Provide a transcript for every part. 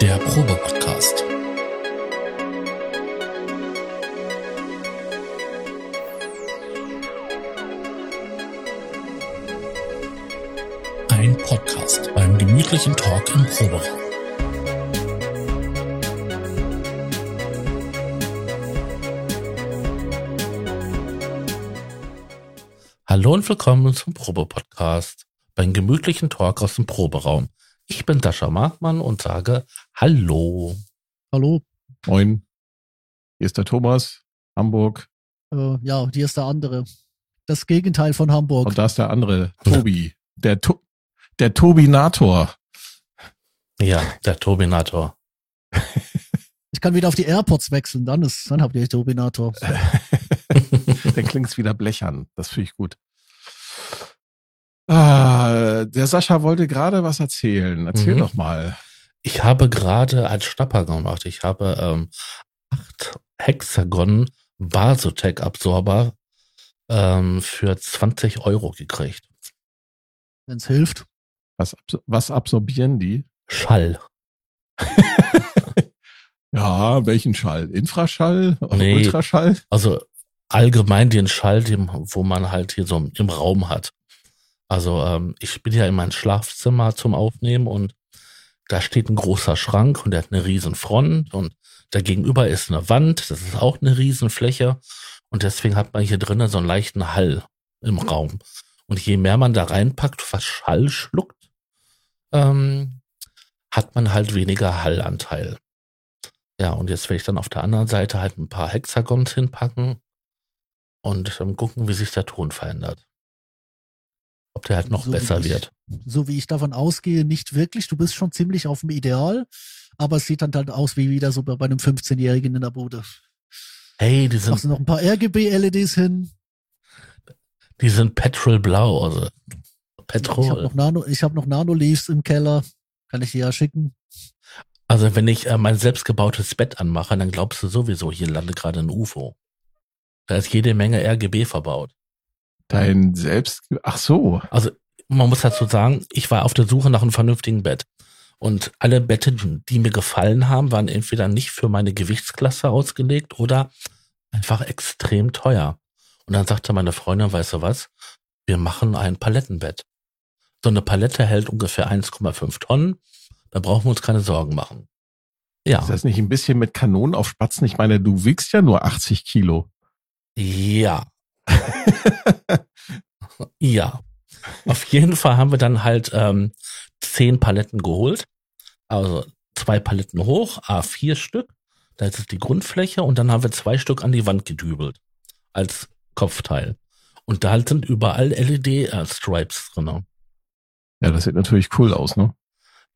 Der Probe-Podcast. Ein Podcast beim gemütlichen Talk im Proberaum. Hallo und willkommen zum Probe-Podcast beim gemütlichen Talk aus dem Proberaum. Ich bin Sascha Markmann und sage Hallo. Hallo. Moin. Hier ist der Thomas, Hamburg. Äh, ja, hier ist der andere. Das Gegenteil von Hamburg. Und da ist der andere, Tobi. Der, to der Tobinator. Ja, der Tobinator. Ich kann wieder auf die AirPods wechseln, dann ist, dann habt ihr Tobinator. Dann klingt's wieder blechern. Das finde ich gut. Ah, der Sascha wollte gerade was erzählen. Erzähl Mhm. doch mal. Ich habe gerade einen Schnapper gemacht. Ich habe ähm, acht Hexagon Basotec Absorber ähm, für 20 Euro gekriegt. Wenn es hilft. Was, was absorbieren die? Schall. Ja, welchen Schall? Infraschall? Oder Nee. Ultraschall? Also allgemein den Schall, den, wo man halt hier so im Raum hat. Also ähm, ich bin ja in mein Schlafzimmer zum Aufnehmen und da steht ein großer Schrank und der hat eine riesen Front und dagegenüber ist eine Wand, das ist auch eine riesen Fläche und deswegen hat man hier drinnen so einen leichten Hall im Raum. Und je mehr man da reinpackt, was Schall schluckt, ähm, hat man halt weniger Hallanteil. Ja, und jetzt werde ich dann auf der anderen Seite halt ein paar Hexagons hinpacken und ähm, gucken, wie sich der Ton verändert. Ob der halt noch So wie besser ich. wird. So wie ich davon ausgehe, nicht wirklich. Du bist schon ziemlich auf dem Ideal, aber es sieht dann halt aus wie wieder so bei einem 15-Jährigen in der Bude. Hey, die sind, Machst du noch ein paar RGB-LEDs hin? die sind petrolblau, also Ich habe Petrol. noch Nano, ich habe noch Nano-Leaves im Keller. Kann ich dir ja schicken. Also wenn ich äh, mein selbstgebautes Bett anmache, dann glaubst du sowieso, hier landet gerade ein UFO. Da ist jede Menge RGB verbaut. Dein Selbst... Ach so. Also man muss dazu sagen, ich war auf der Suche nach einem vernünftigen Bett. Und alle Betten, die mir gefallen haben, waren entweder nicht für meine Gewichtsklasse ausgelegt oder einfach extrem teuer. Und dann sagte meine Freundin, weißt du was, wir machen ein Palettenbett. So eine Palette hält ungefähr 1,5 Tonnen. Da brauchen wir uns keine Sorgen machen. Ja, Ist das nicht ein bisschen mit Kanonen auf Spatzen? Ich meine, du wiegst ja nur 80 Kilo. ja, ja. Auf jeden Fall haben wir dann halt ähm, zehn Paletten geholt. Also zwei Paletten hoch, A4 Stück. Da ist die Grundfläche und dann haben wir zwei Stück an die Wand gedübelt. Als Kopfteil. Und da halt sind überall LED-Stripes drin. Ja, das sieht natürlich cool aus, ne?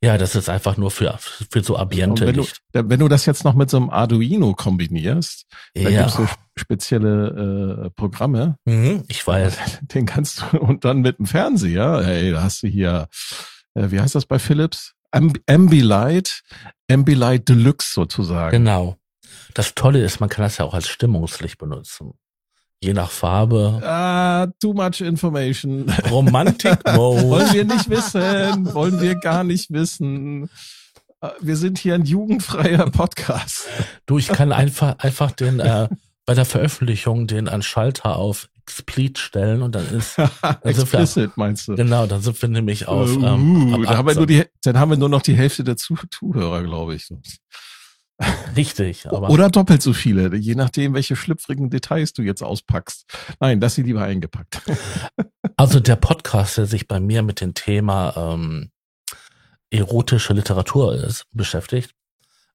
Ja, das ist einfach nur für, für so Ambiente wenn du, wenn du das jetzt noch mit so einem Arduino kombinierst, da Ja, gibt's so spezielle äh, Programme, mhm, ich weiß. den kannst du und dann mit dem Fernseher, hey, da hast du hier, äh, wie heißt das bei Philips? Amb Ambilight, Ambilight Deluxe sozusagen. Genau. Das Tolle ist, man kann das ja auch als Stimmungslicht benutzen. Je nach Farbe. Ah, too much information. Romantic Wollen Mode. wir nicht wissen, wollen wir gar nicht wissen. Äh, Wir sind hier ein jugendfreier Podcast. Du, ich kann einfach, einfach den, äh, bei der Veröffentlichung den an Schalter auf Explit stellen und dann ist, wir- Explicit meinst du? genau, dann sind wir nämlich auf, uh, ähm, ab da haben wir 18. nur die, dann haben wir nur noch die Hälfte der Zuh Zuhörer, glaube ich. Richtig, aber Oder doppelt so viele, je nachdem, welche schlüpfrigen Details du jetzt auspackst. Nein, das sie lieber eingepackt. also der Podcast, der sich bei mir mit dem Thema ähm, erotische Literatur ist, beschäftigt.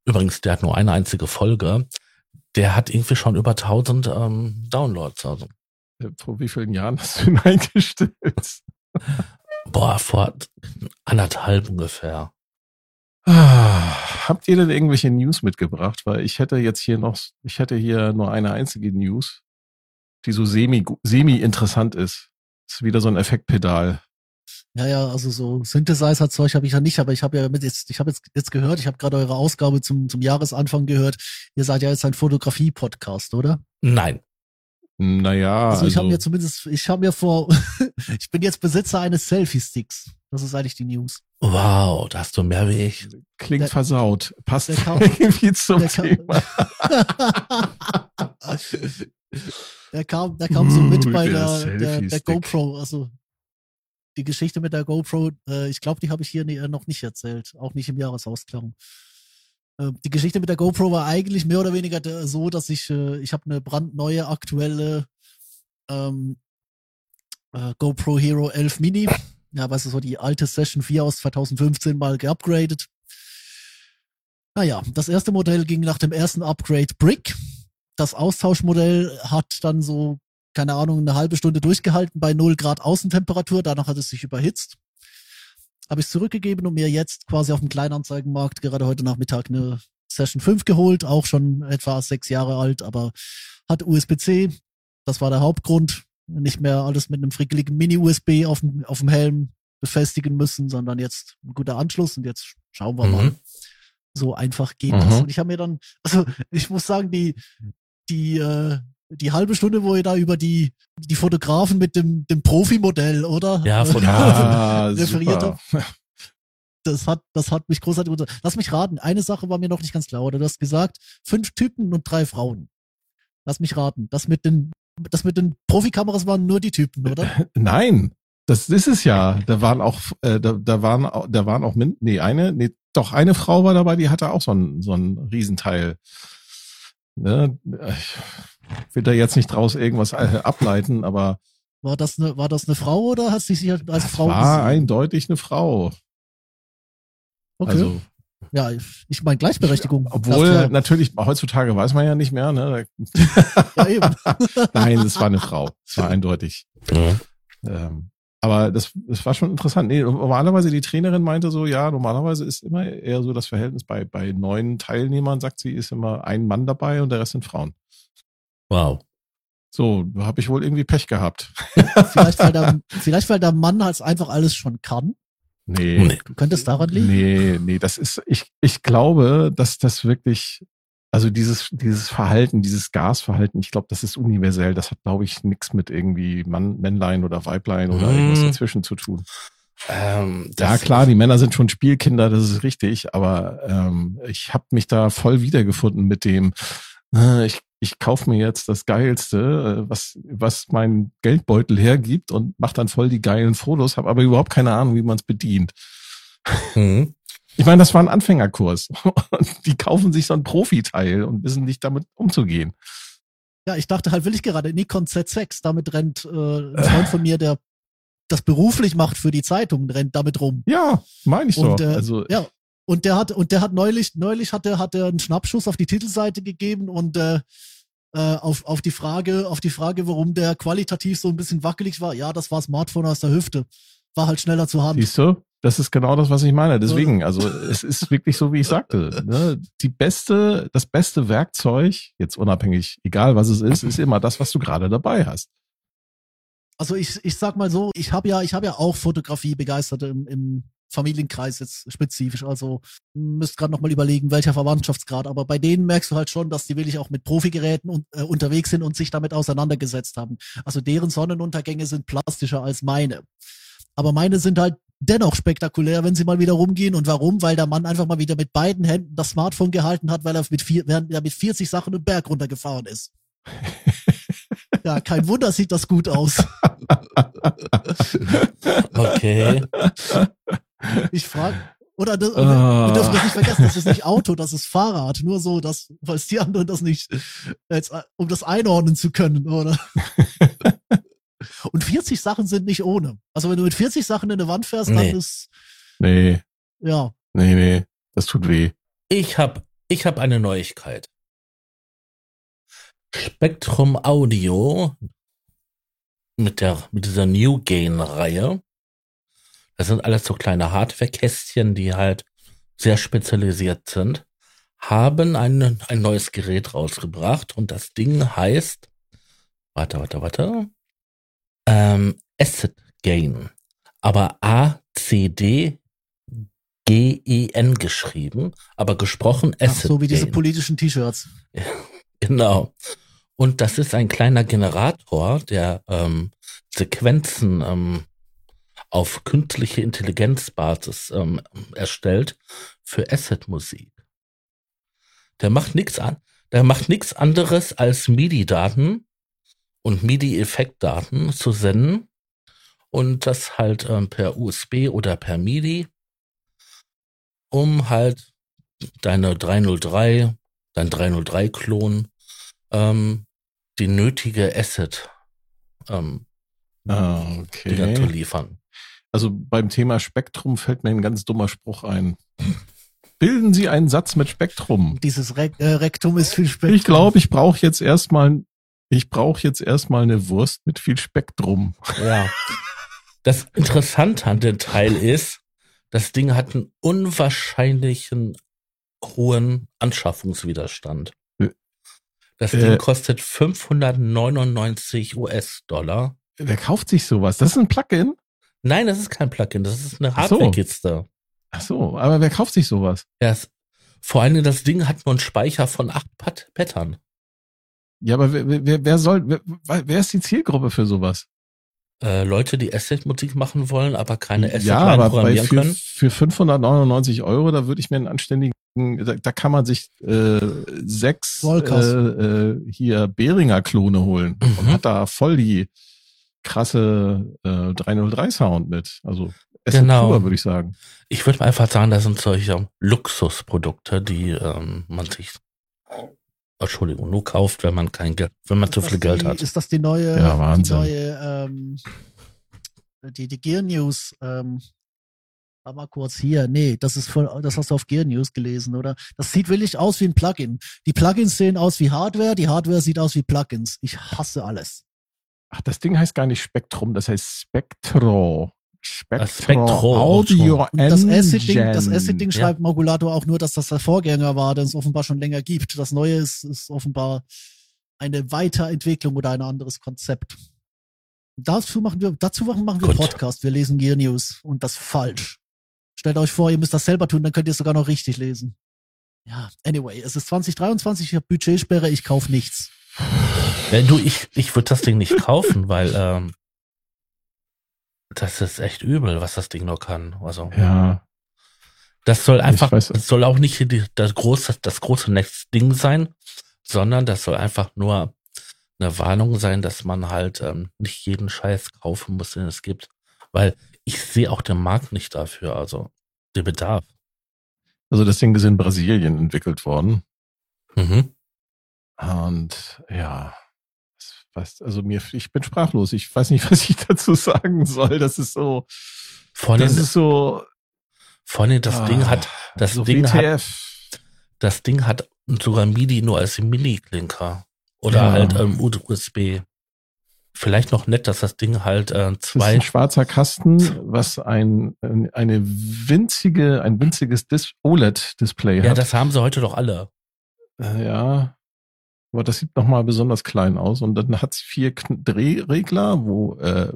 Übrigens, der hat nur eine einzige Folge. Der hat irgendwie schon über 1000 ähm, Downloads. Also, Vor wie vielen Jahren hast du ihn eingestellt? boah, vor anderthalb ungefähr. Ah, Habt ihr denn irgendwelche News mitgebracht? Weil ich hätte jetzt hier noch, ich hätte hier nur eine einzige News, die so semi, semi interessant ist. ist wieder so ein Effektpedal. Ja, ja, also so Synthesizer-Zeug habe ich ja nicht, aber ich habe ja mit jetzt, ich habe jetzt, jetzt gehört, ich habe gerade eure Ausgabe zum, zum Jahresanfang gehört. Ihr seid ja jetzt ein Fotografie-Podcast, oder? Nein. Naja, Also, also, ich habe mir zumindest, ich habe mir vor, ich bin jetzt Besitzer eines Selfie-Sticks. Das ist eigentlich die News. Wow, da hast du mehr wie ich. Klingt Der- versaut. Passt der kam- irgendwie zum der kam- Thema. der kam, der kam so mit Uh, bei der der, der. GoPro. Also die Geschichte mit der GoPro, äh, ich glaube, die habe ich hier nie, äh, noch nicht erzählt. Auch nicht im Jahresausklang. Äh, die Geschichte mit der GoPro war eigentlich mehr oder weniger so, dass ich, äh, ich habe eine brandneue, aktuelle ähm, äh, GoPro Hero 11 Mini. Ja, weißt du, so die alte Session 4 aus 2015 mal geupgradet. Naja, das erste Modell ging nach dem ersten Upgrade Brick. Das Austauschmodell hat dann so, keine Ahnung, eine halbe Stunde durchgehalten bei 0 Grad Außentemperatur. Danach hat es sich überhitzt. Habe ich zurückgegeben und mir jetzt quasi auf dem Kleinanzeigenmarkt gerade heute Nachmittag eine Session 5 geholt. Auch schon etwa sechs Jahre alt, aber hat USB-C. Das war der Hauptgrund. Nicht mehr alles mit einem frickeligen Mini-USB auf dem, auf dem Helm befestigen müssen, sondern jetzt ein guter Anschluss und jetzt schauen wir mal. Mhm. So einfach geht Mhm. das. Und ich habe mir dann, also ich muss sagen, die, die, äh, die halbe Stunde, wo ihr da über die, die Fotografen mit dem, dem Profi-Modell, oder? Ja, Äh, Fotografen. Ja, referiert super. das hat, das hat mich großartig unter. Lass mich raten, eine Sache war mir noch nicht ganz klar, oder? Du hast gesagt, fünf Typen und drei Frauen. Lass mich raten. Das mit den, das mit den Profikameras waren nur die Typen, oder? Nein, das ist es ja. Da waren auch, äh, da, da waren, au- da waren auch, nee, eine, nee, doch eine Frau war dabei, die hatte auch so ein, so ein Riesenteil. Ne? Ich will da jetzt nicht draus irgendwas äh, ableiten, aber War das eine, war das eine Frau oder hast du dich als das Frau war gesehen? eindeutig eine Frau. Okay. Also, ja, ich, ich meine Gleichberechtigung. obwohl natürlich heutzutage weiß man ja nicht mehr. Ne? ja, eben. Nein, es war eine Frau. Es war eindeutig. Ja. Ähm, aber das, das war schon interessant. Nee, normalerweise die Trainerin meinte so, ja, normalerweise ist immer eher so das Verhältnis bei, bei neun Teilnehmern, sagt sie, ist immer ein Mann dabei und der Rest sind Frauen. Wow. So, da habe ich wohl irgendwie Pech gehabt. vielleicht, weil der, vielleicht, weil der Mann halt einfach alles schon kann. Nee. Nee. Du könntest daran liegen. Nee, nee, das ist, ich, ich glaube, dass das wirklich, also dieses, dieses Verhalten, dieses Gasverhalten, ich glaube, das ist universell. Das hat, glaube ich, nichts mit irgendwie Mann, Männlein oder Weiblein oder Mhm. irgendwas dazwischen zu tun. Ähm, Ja, klar, die Männer sind schon Spielkinder, das ist richtig, aber ähm, ich habe mich da voll wiedergefunden mit dem, äh, ich, ich kaufe mir jetzt das Geilste, äh, was, was mein Geldbeutel hergibt und mach dann voll die geilen Fotos, habe aber überhaupt keine Ahnung, wie man es bedient. Mhm. Ich meine, das war ein Anfängerkurs und die kaufen sich so ein Profiteil und wissen nicht damit umzugehen. Ja, ich dachte halt, will ich gerade Nikon Z6, damit rennt äh, ein Freund von mir, der das beruflich macht für die Zeitung, rennt damit rum. Ja, meine ich Und, doch. äh, also Ja, und der hat und der hat neulich neulich hat er hat er einen Schnappschuss auf die Titelseite gegeben und äh, äh, auf auf die Frage auf die Frage, warum der qualitativ so ein bisschen wackelig war. Ja, das war Smartphone aus der Hüfte. War halt schneller zur Hand. Siehst du? Das ist genau das, was ich meine. Deswegen, also es ist wirklich so, wie ich sagte. Ne? Die beste, das beste Werkzeug, jetzt unabhängig, egal was es ist, ist immer das, was du gerade dabei hast. Also ich ich sag mal so, ich habe ja ich habe ja auch Fotografie begeistert im, im Familienkreis jetzt spezifisch. Also müsst gerade noch mal überlegen, welcher Verwandtschaftsgrad. Aber bei denen merkst du halt schon, dass die wirklich auch mit Profigeräten und, äh, unterwegs sind und sich damit auseinandergesetzt haben. Also deren Sonnenuntergänge sind plastischer als meine. Aber meine sind halt dennoch spektakulär, wenn sie mal wieder rumgehen. Und warum? Weil der Mann einfach mal wieder mit beiden Händen das Smartphone gehalten hat, weil er mit, vier, während er mit 40 Sachen den Berg runtergefahren ist. Ja, kein Wunder sieht das gut aus. Okay. Ich frage, oder das, Ah. wir dürfen das nicht vergessen, das ist nicht Auto, das ist Fahrrad. Nur so, dass, falls die anderen das nicht, jetzt, äh, um das einordnen zu können, oder? Und 40 Sachen sind nicht ohne. Also wenn du mit 40 Sachen in eine Wand fährst, Nee. dann ist, Nee, ja, nee, nee. Das tut weh. Ich habe ich hab eine Neuigkeit. Spektrum Audio mit der mit dieser New Gain Reihe. Das sind alles so kleine Hardware-Kästchen, die halt sehr spezialisiert sind, haben ein, ein neues Gerät rausgebracht und das Ding heißt, warte, warte, warte, ähm, Acid Gain, aber A C D G E N geschrieben, aber gesprochen ach, Acid so wie diese Gain. politischen T-Shirts. Genau. Und das ist ein kleiner Generator, der ähm, Sequenzen ähm, auf künstliche Intelligenzbasis ähm, erstellt für Asset-Musik. Der macht nichts an, der macht nichts anderes als MIDI-Daten und MIDI-Effektdaten zu senden und das halt ähm, per USB oder per MIDI, um halt deine 303, dein 303-Klon, ähm, die nötige Asset ähm, Ah, Dinger zu okay. liefern. Also beim Thema Spektrum fällt mir ein ganz dummer Spruch ein. Bilden Sie einen Satz mit Spektrum. Dieses Re äh, Rektum ist viel Spektrum. Ich glaube, ich brauche jetzt erstmal, ich brauche jetzt erstmal eine Wurst mit viel Spektrum. Ja. Das Interessante an dem Teil ist, das Ding hat einen unwahrscheinlichen hohen Anschaffungswiderstand. Äh, Das äh, Ding kostet 599 US-Dollar. Wer kauft sich sowas? Das ist ein Plugin? Nein, das ist kein Plugin, das ist eine Ach so. Hardware-Kiste. Ach so, aber wer kauft sich sowas? Ja, es- vor allem das Ding hat nur einen Speicher von acht Pat Pattern. Ja, aber wer, wer, wer soll, wer, wer ist die Zielgruppe für sowas? Äh, Leute, die Asset-Musik machen wollen, aber keine Asset ja, aber bei, programmieren für, können. für 599 Euro, da würde ich mir einen anständigen, da, da kann man sich äh, sechs äh, äh, hier Behringer Klone holen und Mhm. hat da voll die krasse äh, 303 Sound mit. Also Asset Genau. pur, würde ich sagen. Ich würde mal einfach sagen, das sind solche Luxusprodukte, die ähm, man sich, Entschuldigung, nur kauft, wenn man kein Geld, wenn man zu Ist viel das Geld die, hat. Ist das die neue, Ja, die Wahnsinn. neue, ähm, die, die Gear News, ähm, mal kurz hier. Nee, das ist voll, das hast du auf Gear News gelesen, oder? Das sieht wirklich aus wie ein Plugin. Die Plugins sehen aus wie Hardware, die Hardware sieht aus wie Plugins. Ich hasse alles. Ach, das Ding heißt gar nicht Spektrum, das heißt Spectro. Spektro, Spectro, Audio das Engine. Acid-Ding, das Acid-Ding Ja. schreibt Mogulator auch nur, dass das der Vorgänger war, den es offenbar schon länger gibt. Das Neue ist, ist offenbar eine Weiterentwicklung oder ein anderes Konzept. Dazu machen wir, dazu machen wir Gut. Podcast. Wir lesen Gear News und das falsch. Stellt euch vor, ihr müsst das selber tun, dann könnt ihr es sogar noch richtig lesen. Ja, anyway, es ist 2023, ich habe Budgetsperre, ich kauf nichts. Ja, du, ich, ich würde das Ding nicht kaufen, weil ähm, das ist echt übel, was das Ding noch kann. Also Ja, das soll einfach, das soll auch nicht das große, das große nächste Ding sein, sondern das soll einfach nur eine Warnung sein, dass man halt ähm, nicht jeden Scheiß kaufen muss, den es gibt. Weil ich sehe auch den Markt nicht dafür, also den Bedarf. also das Ding ist in Brasilien entwickelt worden. Mhm. Und ja, was, also mir, ich bin sprachlos. Ich weiß nicht, was ich dazu sagen soll. Das ist so, Vor allem, das ist so. vor allem das Ding ah, hat, das so Ding hat, WTF. das Ding hat sogar MIDI nur als Mini-Klinker. Oder Ja. halt ähm, USB. Vielleicht noch nett, dass das Ding halt äh, Das ist zwei, ein schwarzer Kasten, was ein, ein- eine winzige, ein winziges Dis OLED-Display ja, hat. das haben sie heute doch alle. Äh, ja. Aber das sieht nochmal besonders klein aus. Und dann hat's vier Kn Drehregler, wo äh,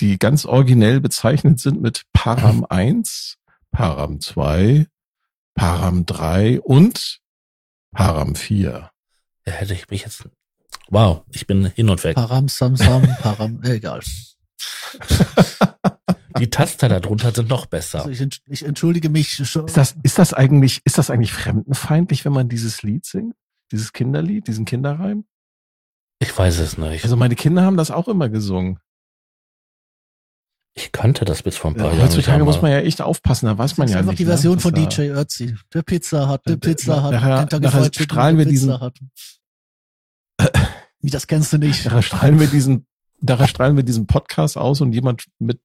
die ganz originell bezeichnet sind mit Param 1, Param 2, Param 3 und Param 4. Da hätte ich mich jetzt, wow, ich bin hin und weg. Param, Samsam, Param, äh, egal. Die Taster darunter sind noch besser. Also ich, ich entschuldige mich schon. Ist das, ist das eigentlich, ist das eigentlich fremdenfeindlich, wenn man dieses Lied singt? Dieses Kinderlied, diesen Kinderreim? Ich weiß es nicht. Also meine Kinder haben das auch immer gesungen. Ich kannte das bis vor ein paar Ja, Jahren. heutzutage muss man ja echt aufpassen, da weiß Das man ist ja einfach nicht. die ne, Version was von DJ Ötzi. Der Pizza hat, der Äh, Pizza hat, nachher- Kentucky nachher Chicken, strahlen der wir diesen- hat. Wie, das kennst du nicht? Nachher strahlen wir diesen, nachher strahlen wir diesen Podcast aus und jemand mit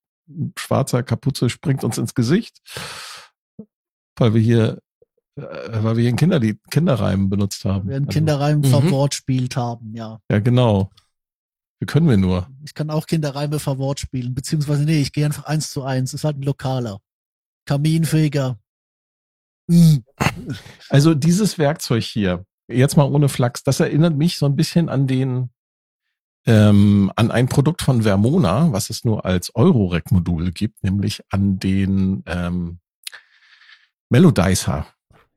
schwarzer Kapuze springt uns ins Gesicht, weil wir hier, äh, weil wir hier ein Kinderlied, Kinderreim benutzt haben. Wir einen Also, Kinderreim Mhm. verwortspielt haben, ja. Ja, genau. Wie können wir nur? Ich kann auch Kinderreime verwortspielen, beziehungsweise nee, ich gehe einfach eins zu eins. Ist halt ein lokaler. Kaminfeger. Mm. Also dieses Werkzeug hier, jetzt mal ohne Flachs, das erinnert mich so ein bisschen an den, ähm, an ein Produkt von Vermona, was es nur als Eurorec-Modul gibt, nämlich an den ähm, Melodizer.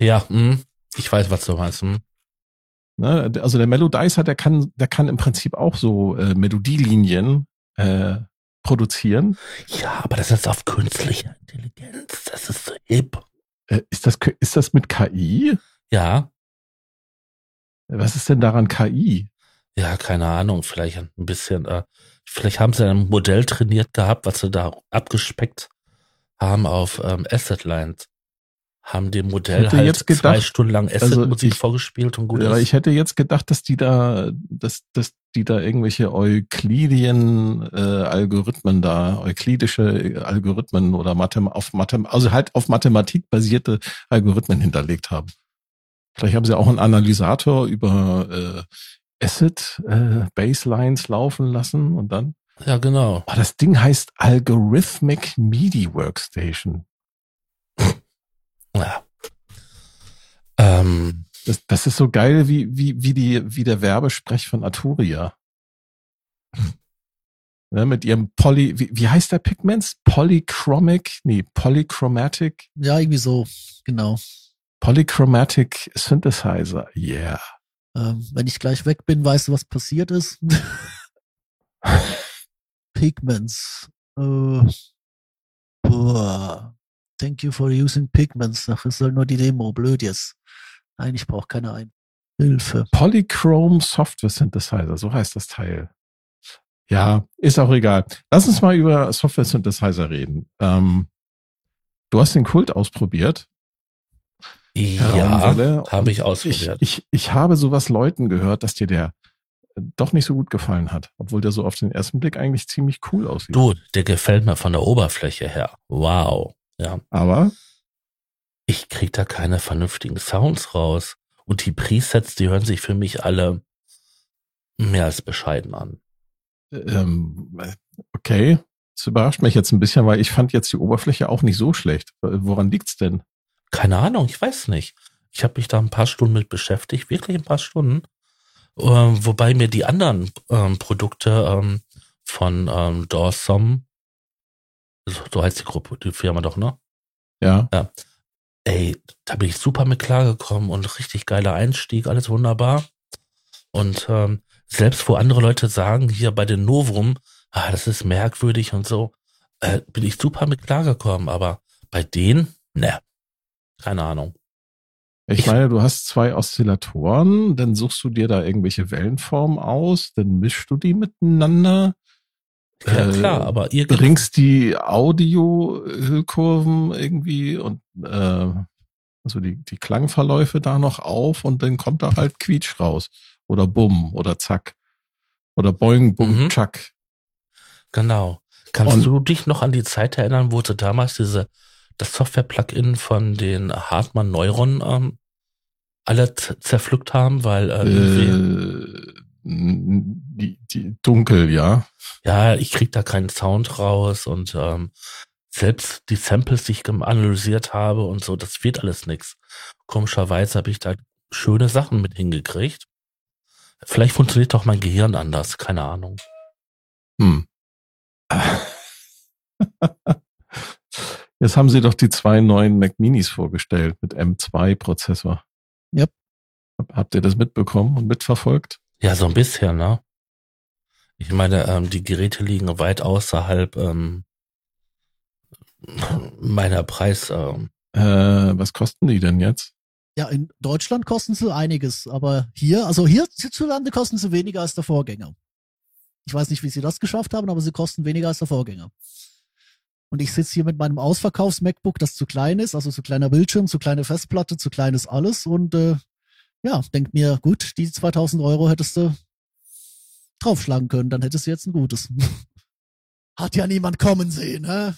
Ja, mh, ich weiß, was du meinst. Hm. Ne? Also der Melodizer, der kann, der kann im Prinzip auch so äh, Melodielinien äh, produzieren. Ja, aber das ist auf künstliche Intelligenz. Das ist so hip. Äh, ist, das, ist das mit KI? Ja. Was ist denn daran KI? Ja, keine Ahnung. Vielleicht ein bisschen. Äh, vielleicht haben sie ein Modell trainiert gehabt, was sie da abgespeckt haben auf ähm, Asset Lines haben dem Modell halt jetzt gedacht, zwei Stunden lang also Asset-Musik ich, vorgespielt und gut ja, ist. Ich hätte jetzt gedacht, dass die da, dass, dass die da irgendwelche Euklidien äh, Algorithmen da, euklidische Algorithmen oder Mathem auf Mathem, also halt auf Mathematik basierte Algorithmen hinterlegt haben. Vielleicht haben sie auch einen Analysator über äh, Asset äh, Baselines laufen lassen und dann. Ja, genau. Oh, das Ding heißt Algorithmic MIDI Workstation. Ja. Ähm, das, das ist so geil wie, wie, wie, die, wie der Werbesprech von Arturia. Ne, mit ihrem Poly, wie, wie heißt der Pigments? Polychromic? Nee, Polychromatic? Ja, irgendwie so, genau. Polychromatic Synthesizer, yeah. Ähm, wenn ich gleich weg bin, weißt du, was passiert ist? Pigments. Äh, boah. Thank you for using Pigments. Ach, es soll nur die Demo. Blöd jetzt. Nein, ich brauche keine Ein Hilfe. Polychrome Software Synthesizer, so heißt das Teil. Ja, ist auch egal. Lass uns mal über Software Synthesizer reden. Ähm, du hast den Kult ausprobiert. Ja, habe ich ausprobiert. Ich, ich, ich habe sowas Leuten gehört, dass dir der doch nicht so gut gefallen hat, obwohl der so auf den ersten Blick eigentlich ziemlich cool aussieht. Du, der gefällt mir von der Oberfläche her. Wow. Ja. Aber ich krieg da keine vernünftigen Sounds raus. Und die Presets, die hören sich für mich alle mehr als bescheiden an. Ähm, okay. Das überrascht mich jetzt ein bisschen, weil ich fand jetzt die Oberfläche auch nicht so schlecht. Woran liegt's denn? Keine Ahnung, ich weiß nicht. Ich habe mich da ein paar Stunden mit beschäftigt, wirklich ein paar Stunden. Ähm, wobei mir die anderen ähm, Produkte ähm, von ähm, Dawson, so heißt die Gruppe, die Firma doch, ne? Ja. Ja. Ey, da bin ich super mit klargekommen und richtig geiler Einstieg, alles wunderbar. Und ähm, selbst wo andere Leute sagen, hier bei den Novum, ah, das ist merkwürdig und so, äh, bin ich super mit klargekommen. Aber bei denen, ne, keine Ahnung. Ich, ich meine, du hast zwei Oszillatoren, dann suchst du dir da irgendwelche Wellenformen aus, dann mischst du die miteinander. Ja, klar, äh, aber ihr bringst die Audio-Hüllkurven irgendwie und äh, also die, die Klangverläufe da noch auf und dann kommt da halt Quietsch raus. Oder Bumm oder Zack. Oder Boing, Bumm, mhm. Chuck. Genau. Kannst und, du dich noch an die Zeit erinnern, wo sie damals diese das Software-Plugin von den Hartmann Neuron ähm, alle zerpflückt haben, weil äh, äh, die, die dunkel, ja. Ja, ich krieg da keinen Sound raus und ähm, selbst die Samples, die ich analysiert habe und so, das wird alles nix. Komischerweise habe ich da schöne Sachen mit hingekriegt. Vielleicht funktioniert doch mein Gehirn anders, keine Ahnung. Hm. Jetzt haben sie doch die zwei neuen Mac Minis vorgestellt mit M2-Prozessor. Yep. Habt ihr das mitbekommen und mitverfolgt? Ja, so ein bisschen, ne? Ich meine, ähm, die Geräte liegen weit außerhalb ähm, meiner Preis. Ähm. Äh, was kosten die denn jetzt? Ja, in Deutschland kosten sie einiges, aber hier, also hier hierzulande kosten sie weniger als der Vorgänger. Ich weiß nicht, wie sie das geschafft haben, aber sie kosten weniger als der Vorgänger. Und ich sitze hier mit meinem Ausverkaufs-MacBook, das zu klein ist, also zu kleiner Bildschirm, zu kleine Festplatte, zu kleines alles und äh, ja, denk mir, gut, die 2000 Euro hättest du draufschlagen können, dann hättest du jetzt ein gutes. Hat ja niemand kommen sehen, hä?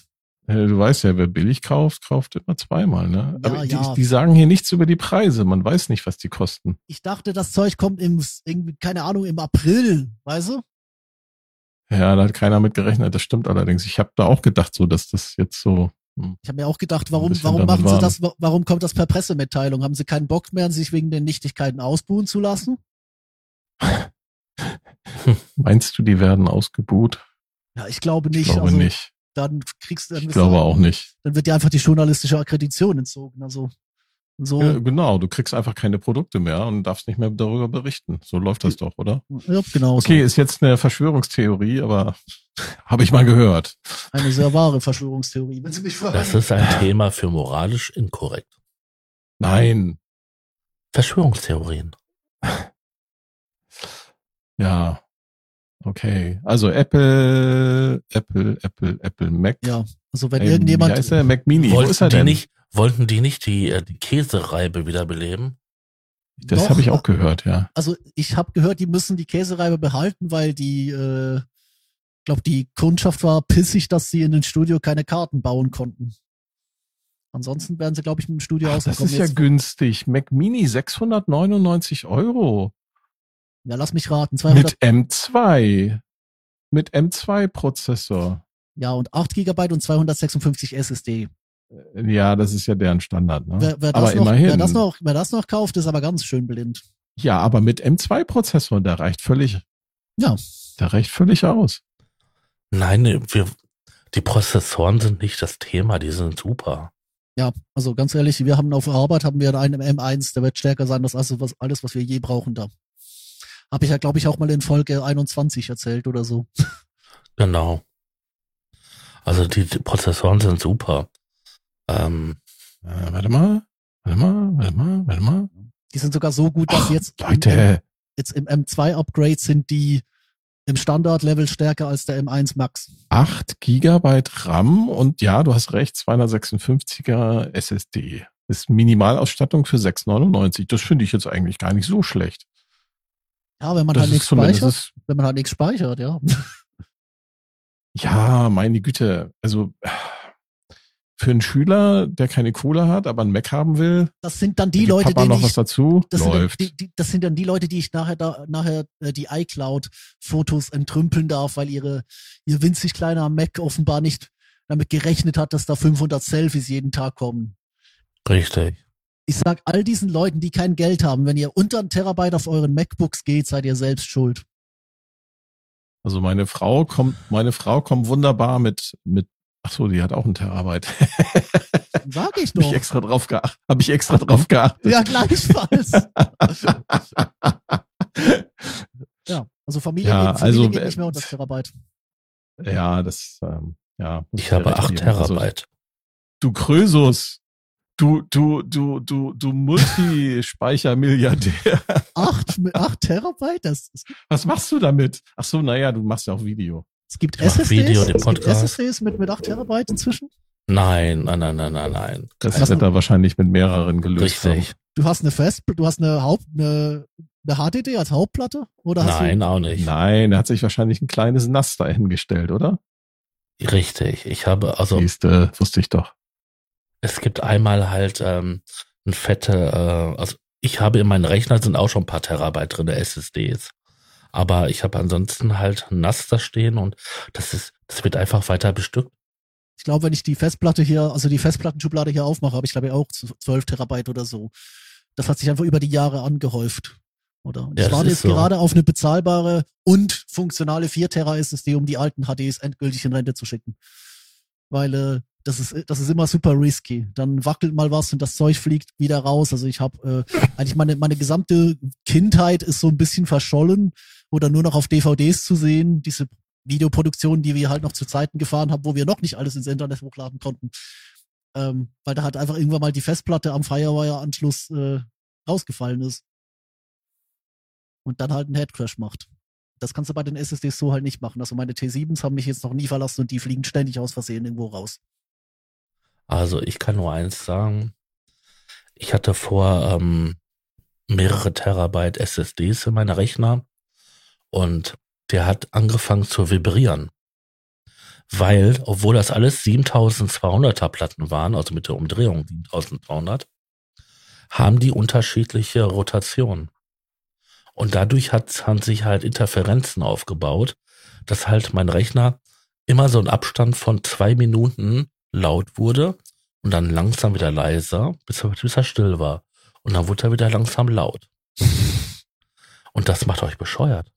Du weißt ja, wer billig kauft, kauft immer zweimal, ne? Ja, Aber ja. Die, die, sagen hier nichts über die Preise. Man weiß nicht, was die kosten. Ich dachte, das Zeug kommt im, irgendwie, keine Ahnung, im April, weißt du? Ja, da hat keiner mit gerechnet. Das stimmt allerdings. Ich habe da auch gedacht, so, dass das jetzt so. Ich habe mir auch gedacht, warum, warum machen sie das, warum kommt das per Pressemitteilung? Haben sie keinen Bock mehr, sich wegen den Nichtigkeiten ausbuhen zu lassen? Meinst du, die werden ausgebuht? Ja, ich glaube nicht. Ich glaube also, nicht. Dann kriegst du, dann ich glaube du, auch nicht. Dann wird dir einfach die journalistische Akkreditation entzogen. Also So, Ja, genau, du kriegst einfach keine Produkte mehr und darfst nicht mehr darüber berichten. So läuft das doch, oder? ja, genau. Okay, ist jetzt eine Verschwörungstheorie, aber habe ich mal gehört. Eine sehr wahre Verschwörungstheorie, wenn Sie mich fragen. Das ist ein Thema für moralisch inkorrekt. Nein, Verschwörungstheorien. ja, okay. Also Apple, Apple, Apple, Apple, Mac. ja, also wenn Ähm, irgendjemand, Wie heißt der? Mac Mini. Wo ist Wollten er denn? nicht, wollten die nicht die, äh, die Käsereibe wiederbeleben? das habe ich auch gehört, ja. also ich habe gehört, die müssen die Käsereibe behalten, weil die, äh, glaube die Kundschaft war pissig, dass sie in den Studio keine Karten bauen konnten. Ansonsten wären sie, glaube ich, mit dem Studio Ach, das ist ja günstig. Mac Mini 699 Euro. ja, lass mich raten, 200, Mit M2. Mit M2-Prozessor. ja und 8 GB und 256 SSD. Ja, das ist ja deren Standard. Ne? Wer, wer, das aber noch, immerhin. wer, das noch, wer das noch kauft, ist aber ganz schön blind. Ja, aber mit M2-Prozessor, der reicht völlig. Ja. Der reicht völlig aus. Nein, wir, die Prozessoren sind nicht das Thema, die sind super. Ja, also ganz ehrlich, wir haben auf der Arbeit haben wir einen M1, der wird stärker sein als alles, was, alles, was wir je brauchen da. Habe ich ja, glaube ich, auch mal in Folge 21 erzählt oder so. Genau. Also die, die Prozessoren sind super. Ähm, Äh, warte mal. Warte mal, warte mal, warte mal. Die sind sogar so gut, dass Ach, jetzt, im, Leute, jetzt im M2-Upgrade sind die im Standard-Level stärker als der M1 Max. 8 Gigabyte RAM und ja, du hast recht, 256er SSD. Ist Minimalausstattung für 6,99. Das finde ich jetzt eigentlich gar nicht so schlecht. Ja, wenn man Das halt nichts speichert, wenn man halt nichts speichert, ja. ja, meine Güte. Also für einen Schüler, der keine Kohle hat, aber einen Mac haben will, Das sind dann die Leute, Papa denen noch ich, was dazu, das sind, läuft. die, die, das sind dann die Leute, die ich nachher da, nachher äh, die iCloud-Fotos entrümpeln darf, weil ihre ihr winzig kleiner Mac offenbar nicht damit gerechnet hat, dass da 500 Selfies jeden Tag kommen. richtig. Ich sag all diesen Leuten, die kein Geld haben, wenn ihr unter ein Terabyte auf euren MacBooks geht, seid ihr selbst schuld. Also meine Frau kommt, meine Frau kommt wunderbar mit, mit, ach so, die hat auch einen Terabyte. Sag ich Habe ich doch. extra drauf geachtet. Habe ich extra drauf geachtet. Ja, gleichfalls. ja, also Familie, Ja, geht, Familie also, geht nicht mehr unter das Terabyte. Ja, das, ähm, ja. Ich habe dir recht 8 geben. Also, Terabyte. du Krösus, du, du, du, du, du Multispeichermilliardär. Acht, acht Terabyte? Das, das Was machst du damit? Ach so, naja, du machst ja auch Video. Es gibt SSDs, Video, den es gibt. SSDs mit, mit 8 Terabyte inzwischen. Nein, nein, nein, nein, nein, nein. Das wird er wahrscheinlich mit mehreren gelöst Richtig. Du hast eine Fest, du hast eine Haupt, eine, eine HDD als Hauptplatte? Oder hast Nein, auch haben. nicht. Nein, er hat sich wahrscheinlich ein kleines NAS dahingestellt, oder? Richtig. Ich habe, also Siehste, wusste ich doch. es gibt einmal halt ähm, ein fette, äh, also ich habe in meinen Rechner sind auch schon ein paar Terabyte drin, SSDs. Aber ich habe ansonsten halt ein NAS da stehen und das ist, das wird einfach weiter bestückt. ich glaube, wenn ich die Festplatte hier, also die Festplattenschublade hier aufmache, habe ich glaube ich auch 12 Terabyte oder so. Das hat sich einfach über die Jahre angehäuft. Oder? Und Ja, ich warte jetzt so. gerade auf eine bezahlbare und funktionale 4 Tera SSD, um die alten HDs endgültig in Rente zu schicken. Weil äh, das ist das ist immer super risky. Dann wackelt mal was und das Zeug fliegt wieder raus. Also ich habe äh, eigentlich meine meine gesamte Kindheit ist so ein bisschen verschollen oder nur noch auf DVDs zu sehen. Diese Videoproduktionen, die wir halt noch zu Zeiten gefahren haben, wo wir noch nicht alles ins Internet hochladen konnten. Ähm, weil da halt einfach irgendwann mal die Festplatte am Firewire-Anschluss äh, rausgefallen ist. Und dann halt einen Headcrash macht. Das kannst du bei den SSDs so halt nicht machen. Also meine T7s haben mich jetzt noch nie verlassen und die fliegen ständig aus Versehen irgendwo raus. Also ich kann nur eins sagen. Ich hatte vor ähm, mehrere Terabyte SSDs in meinem Rechner und der hat angefangen zu vibrieren. Weil, obwohl das alles 7200er Platten waren, also mit der Umdrehung 7200, haben die unterschiedliche Rotation. Und dadurch hat, haben sich halt Interferenzen aufgebaut, dass halt mein Rechner immer so ein Abstand von zwei Minuten laut wurde und dann langsam wieder leiser, bis er, bis er still war. Und dann wurde er wieder langsam laut. Und das macht euch bescheuert.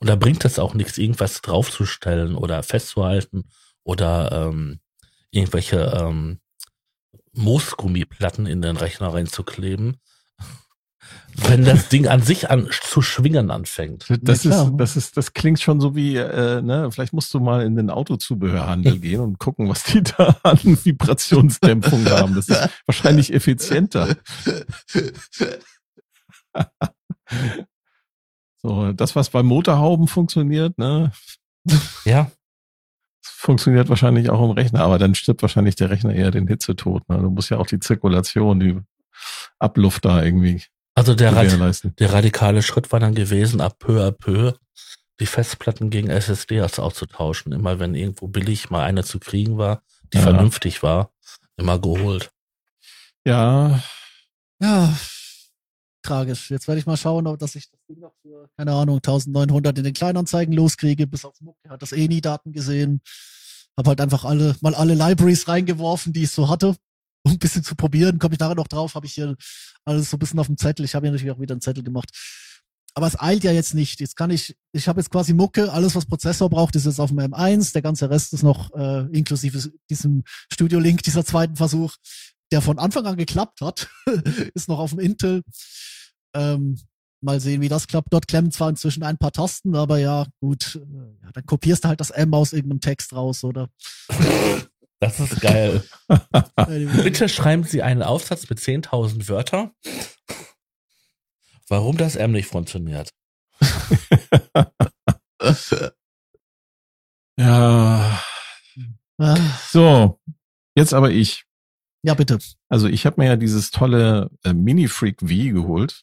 Und da bringt es auch nichts, irgendwas draufzustellen oder festzuhalten oder ähm, irgendwelche ähm, Moosgummiplatten in den Rechner reinzukleben, wenn das Ding an sich an zu schwingen anfängt. Das Ja, ist, das ist, das klingt schon so wie, äh, ne, vielleicht musst du mal in den Autozubehörhandel gehen und gucken, was die da an Vibrationsdämpfung haben. Das ist wahrscheinlich effizienter. So, das, was bei Motorhauben funktioniert, ne, Ja, funktioniert wahrscheinlich auch im Rechner, aber dann stirbt wahrscheinlich der Rechner eher den Hitzetod. Ne? Du musst ja auch die Zirkulation, die Abluft da irgendwie also der, Rad, der radikale Schritt war dann gewesen, ab peu à peu die Festplatten gegen SSDs auszutauschen. Immer wenn irgendwo billig mal eine zu kriegen war, die Ja. vernünftig war, immer geholt. Ja, Ja, tragisch. Jetzt werde ich mal schauen, dass ich das Ding noch für, keine Ahnung, 1900 in den Kleinanzeigen loskriege. Bis auf Mucke hat das eh nie Daten gesehen. Hab halt einfach alle, mal alle Libraries reingeworfen, die ich so hatte. Um ein bisschen zu probieren, komme ich nachher noch drauf, habe ich hier alles so ein bisschen auf dem Zettel. Ich habe hier natürlich auch wieder einen Zettel gemacht. Aber es eilt ja jetzt nicht. Jetzt kann ich, ich habe jetzt quasi Mucke, alles was Prozessor braucht, ist jetzt auf dem M1. Der ganze Rest ist noch äh, inklusive diesem Studio Link, dieser zweiten Versuch, der von Anfang an geklappt hat, ist noch auf dem Intel. Ähm, mal sehen, wie das klappt. Dort klemmen zwar inzwischen ein paar Tasten, aber ja, gut, äh, ja, dann kopierst du halt das M aus irgendeinem Text raus, oder? Das ist geil. Bitte schreiben Sie einen Aufsatz mit 10.000 Wörter. Warum das M nicht funktioniert. ja. So, jetzt aber ich. ja, bitte. Also ich habe mir ja dieses tolle äh, Mini-Freak V geholt.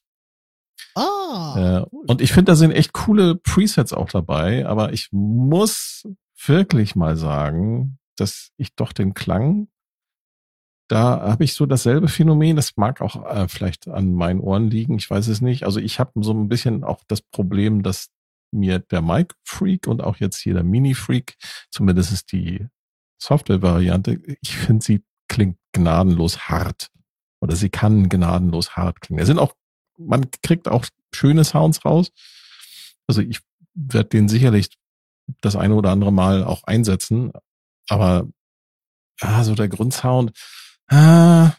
Ah, Äh, und ich finde, da sind echt coole Presets auch dabei, aber ich muss wirklich mal sagen, dass ich doch den Klang, da habe ich so dasselbe Phänomen, das mag auch äh, vielleicht an meinen Ohren liegen, ich weiß es nicht. Also ich habe so ein bisschen auch das Problem, dass mir der Mic Freak und auch jetzt hier der Mini Freak, zumindest ist die Software-Variante, ich finde, sie klingt gnadenlos hart. Oder sie kann gnadenlos hart klingen. Es sind auch man kriegt auch schöne Sounds raus. Also ich werde den sicherlich das eine oder andere Mal auch einsetzen, aber ah, so der Grundsound, ah,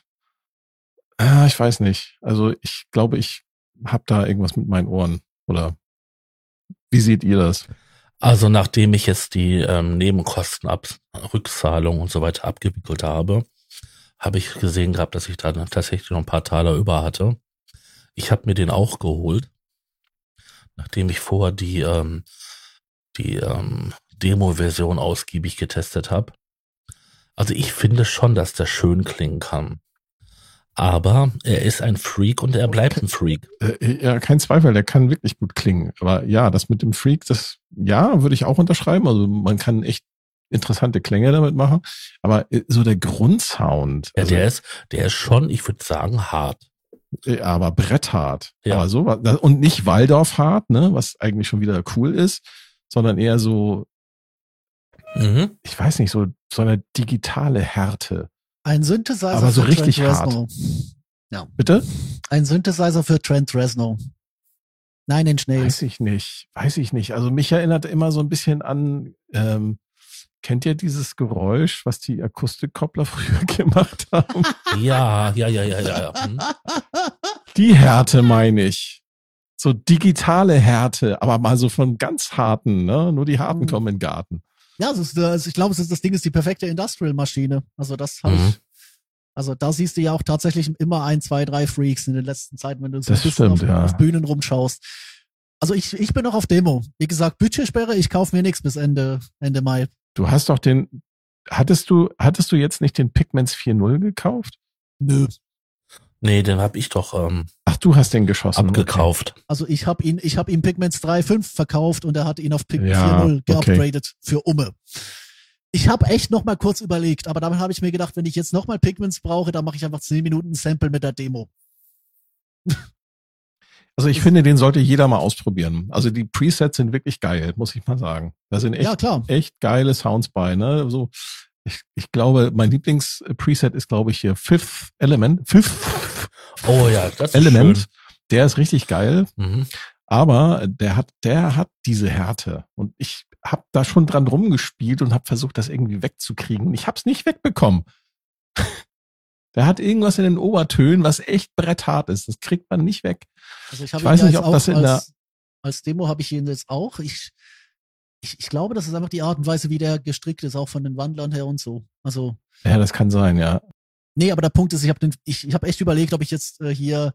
ah, ich weiß nicht. Also ich glaube, ich habe da irgendwas mit meinen Ohren. Oder wie seht ihr das? Also nachdem ich jetzt die ähm, Nebenkosten ab Rückzahlung und so weiter abgewickelt habe, habe ich gesehen gehabt, dass ich da tatsächlich noch ein paar Taler über hatte. Ich habe mir den auch geholt, nachdem ich vorher die ähm, die ähm, Demo-Version ausgiebig getestet habe. Also ich finde schon, dass der schön klingen kann. Aber er ist ein Freak und er bleibt ein Freak. Äh, ja, kein Zweifel, der kann wirklich gut klingen. Aber ja, das mit dem Freak, das, ja, würde ich auch unterschreiben. Also man kann echt interessante Klänge damit machen. Aber äh, so der Grundsound, Ja, also, der ist, der ist schon, ich würde sagen, hart. Äh, aber bretthart. Ja. Aber so, und nicht Waldorf hart, ne, was eigentlich schon wieder cool ist, sondern eher so, Mhm. ich weiß nicht, so, so eine digitale Härte. ein Synthesizer aber so für richtig Trent hart. Reznor. Bitte? Ein Synthesizer für Trent Reznor. Nein, in Schnee. Weiß ich nicht, weiß ich nicht. Also mich erinnert immer so ein bisschen an, ähm, kennt ihr dieses Geräusch, was die Akustikkoppler früher gemacht haben? Ja, ja, ja, ja, ja. ja. Hm. Die Härte meine ich. So digitale Härte, aber mal so von ganz harten, ne? Nur die harten Mhm. kommen in den Garten. Ja, das ist, also ich glaube, ist, das Ding ist die perfekte Industrial-Maschine. Also das habe Mhm. ich. Also da siehst du ja auch tatsächlich immer ein, zwei, drei Freaks in den letzten Zeiten, wenn du so Das ein bisschen stimmt, auf, ja. auf Bühnen rumschaust. Also ich, ich bin noch auf Demo. Wie gesagt, Budgetsperre, ich kaufe mir nichts bis Ende, Ende Mai. Du hast doch den, hattest du, hattest du jetzt nicht den Pigments 4.0 gekauft? Nö. Nee, den habe ich doch ähm, Ach, du hast den geschossen. abgekauft. Also ich habe ihn, ich habe ihm Pigments 3.5 verkauft und er hat ihn auf Pigment Ja, 4.0 okay. geupgradet für Umme. Ich habe echt noch mal kurz überlegt, aber damit habe ich mir gedacht, wenn ich jetzt noch mal Pigments brauche, dann mache ich einfach 10 Minuten Sample mit der Demo. Also ich finde, den sollte jeder mal ausprobieren. Also die Presets sind wirklich geil, muss ich mal sagen. Da sind echt, ja, klar. echt geile Sounds bei, ne? So, ich, ich glaube, mein Lieblings-Preset ist, glaube ich, hier Fifth Element. Fifth Oh ja, das ist Element. schön. Der ist richtig geil, Mhm. aber der hat, der hat diese Härte. Und ich habe da schon dran rumgespielt und habe versucht, das irgendwie wegzukriegen. Und ich habe es nicht wegbekommen. Der hat irgendwas in den Obertönen, was echt bretthart ist. Das kriegt man nicht weg. Also ich, Ich weiß nicht, ob das in der- als, als Demo habe ich ihn jetzt auch. Ich, ich, ich glaube, das ist einfach die Art und Weise, wie der gestrickt ist, auch von den Wandlern her und so. Also, Ja, das kann sein, ja. nee, aber der Punkt ist, ich habe ich, ich hab echt überlegt, ob ich jetzt äh, hier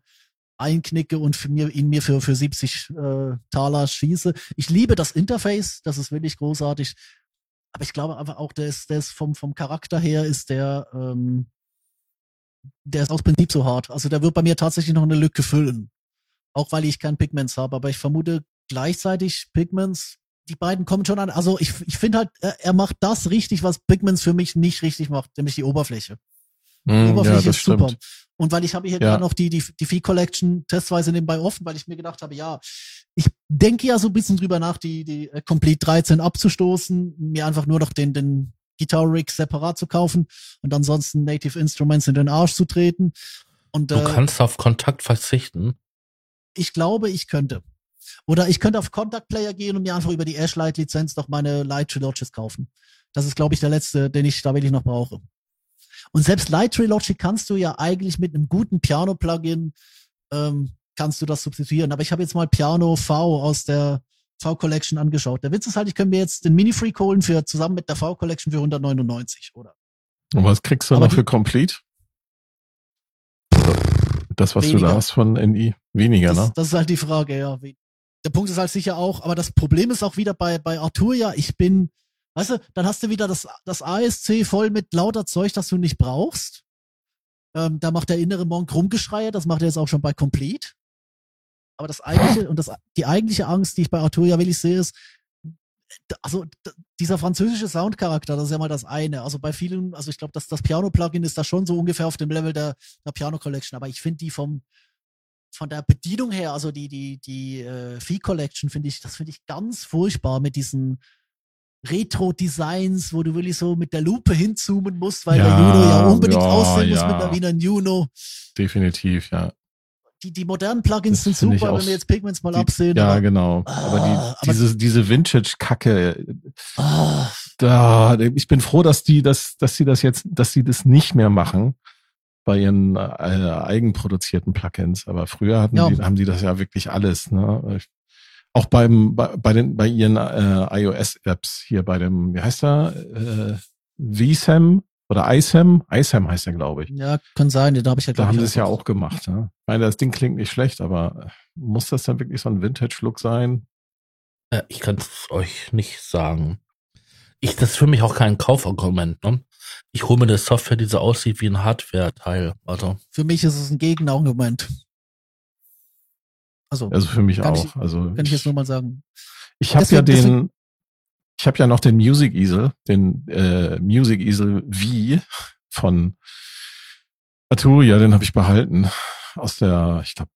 einknicke und für mir, ihn mir für, für 70 äh, Taler schieße. Ich liebe das Interface, das ist wirklich großartig. Aber ich glaube einfach auch, der ist, der ist vom, vom Charakter her ist der, ähm, der ist aus Prinzip so hart. Also der wird bei mir tatsächlich noch eine Lücke füllen. Auch weil ich kein Pigments habe. Aber ich vermute gleichzeitig Pigments, die beiden kommen schon an. Also ich, ich finde halt, er, er macht das richtig, was Pigments für mich nicht richtig macht, nämlich die Oberfläche. Die Hm, Oberfläche ja, ist super. stimmt. Und weil ich habe hier Ja. noch die, die, die Fee Collection testweise nebenbei offen, weil ich mir gedacht habe, ja, ich denke ja so ein bisschen drüber nach, die, die äh, Complete 13 abzustoßen, mir einfach nur noch den, den Guitar Rig separat zu kaufen und ansonsten Native Instruments in den Arsch zu treten. Und Du äh, kannst auf Kontakt verzichten. ich glaube, ich könnte. Oder ich könnte auf Contact Player gehen und mir einfach über die Ashlight Lizenz noch meine Light Trilogies kaufen. Das ist, glaube ich, der letzte, den ich da wirklich noch brauche. Und selbst Light Trilogy kannst du ja eigentlich mit einem guten Piano-Plugin ähm, kannst du das substituieren. Aber ich habe jetzt mal Piano V aus der V-Collection angeschaut. Der Witz ist halt, ich könnte mir jetzt den Mini-Freak holen für zusammen mit der V-Collection für 199, oder? Und was kriegst du Aber noch für Complete? Das, was du Weniger. da hast von NI. Weniger, das, ne? das ist halt die Frage, ja. Wie- Der Punkt ist halt sicher auch, aber das Problem ist auch wieder bei, bei Arturia, ich bin, weißt du, dann hast du wieder das, das ASC voll mit lauter Zeug, das du nicht brauchst. Ähm, da macht der innere Monk Rumgeschreie, das macht er jetzt auch schon bei Complete. Aber das eigentliche, und das, die eigentliche Angst, die ich bei Arturia wirklich sehe, ist, also dieser französische Soundcharakter, das ist ja mal das eine. Also bei vielen, also ich glaube, das, das Piano-Plugin ist da schon so ungefähr auf dem Level der, der Piano Collection, aber ich finde die vom, von der Bedienung her, also die, die, die äh, Fee Collection, finde ich, das finde ich ganz furchtbar mit diesen Retro-Designs, wo du wirklich so mit der Lupe hinzoomen musst, weil der Ja, Juno ja unbedingt ja, aussehen muss ja. mit einer Wiener Juno. Definitiv, ja. Die, die modernen Plugins Das sind super, wenn wir jetzt Pigments mal Die- absehen. Ja, aber, genau. Ah, aber die, aber- diese, diese Vintage-Kacke, ah, da, ich bin froh, dass die das, dass sie das jetzt, dass sie das nicht mehr machen bei ihren äh, eigenproduzierten Plugins. Aber früher hatten Ja. die, haben die das ja wirklich alles. Ne? Ich- Auch beim, bei, bei den, bei ihren äh, iOS-Apps hier bei dem, wie heißt der, äh, VSAM oder iSam? iSam heißt der, glaube ich. ja, kann sein, da habe ich ja Da haben sie es ja auch gemacht. Ne? Ich meine, das Ding klingt nicht schlecht, aber muss das dann wirklich so ein Vintage-Look sein? Äh, ich kann es euch nicht sagen. Ich, das ist für mich auch kein Kaufargument. Ne? Ich hole mir eine Software, die so aussieht wie ein Hardware-Teil. Also, Für mich ist es ein Gegenargument. Also, Also für mich Kann ich- auch. also kann ich jetzt nur mal sagen. Ich habe ja Deswegen- den, ich habe ja noch den Music Easel, den äh, Music Easel V von Arturia, den habe ich behalten aus der, ich glaube,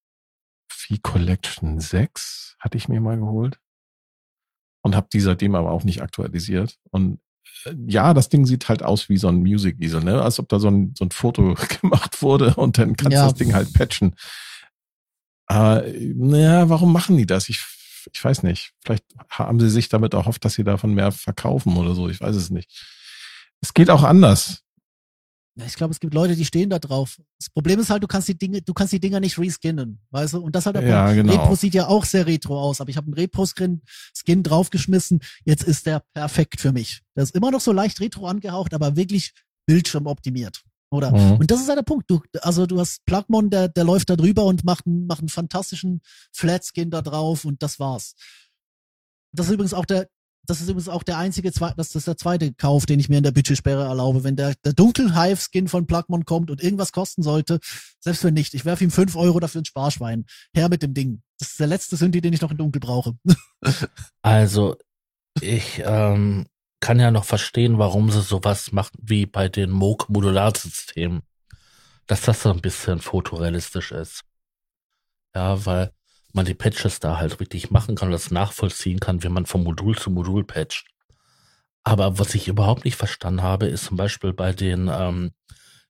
V Collection 6 hatte ich mir mal geholt und habe die seitdem aber auch nicht aktualisiert. Und ja, das Ding sieht halt aus wie so ein Music Easel, ne? Als ob da so ein, so ein Foto gemacht wurde und dann kannst du Ja. das Ding halt patchen. Aber naja, warum machen die das? Ich, ich weiß nicht. Vielleicht haben sie sich damit erhofft, dass sie davon mehr verkaufen oder so. Ich weiß es nicht. Es geht auch anders. Ich glaube, es gibt Leute, die stehen da drauf. Das Problem ist halt, du kannst die Dinge, du kannst die Dinger nicht reskinnen, weißt du? Und das hat der Ja, Punkt. genau. Repro sieht ja auch sehr retro aus, aber ich habe einen Repro-Skin Skin draufgeschmissen. Jetzt ist der perfekt für mich. Der ist immer noch so leicht retro angehaucht, aber wirklich bildschirmoptimiert. Oder? Mhm. Und das ist halt der Punkt. Du, also du hast Plugmon, der, der läuft da drüber und macht einen, macht einen fantastischen Flat-Skin da drauf und das war's. Das ist übrigens auch der, das ist übrigens auch der einzige, das ist der zweite Kauf, den ich mir in der Budgetsperre erlaube. Wenn der, der Dunkel-Hive-Skin von Plugmon kommt und irgendwas kosten sollte, selbst wenn nicht, ich werfe ihm fünf Euro dafür ins Sparschwein. Her mit dem Ding. Das ist der letzte Synthi, den ich noch in Dunkel brauche. also ich ähm, kann ja noch verstehen, warum sie sowas machen wie bei den Moog-Modularsystemen. Dass das so ein bisschen fotorealistisch ist. Ja, weil man die Patches da halt richtig machen kann und das nachvollziehen kann, wie man von Modul zu Modul patcht. Aber was ich überhaupt nicht verstanden habe, ist zum Beispiel bei den ähm,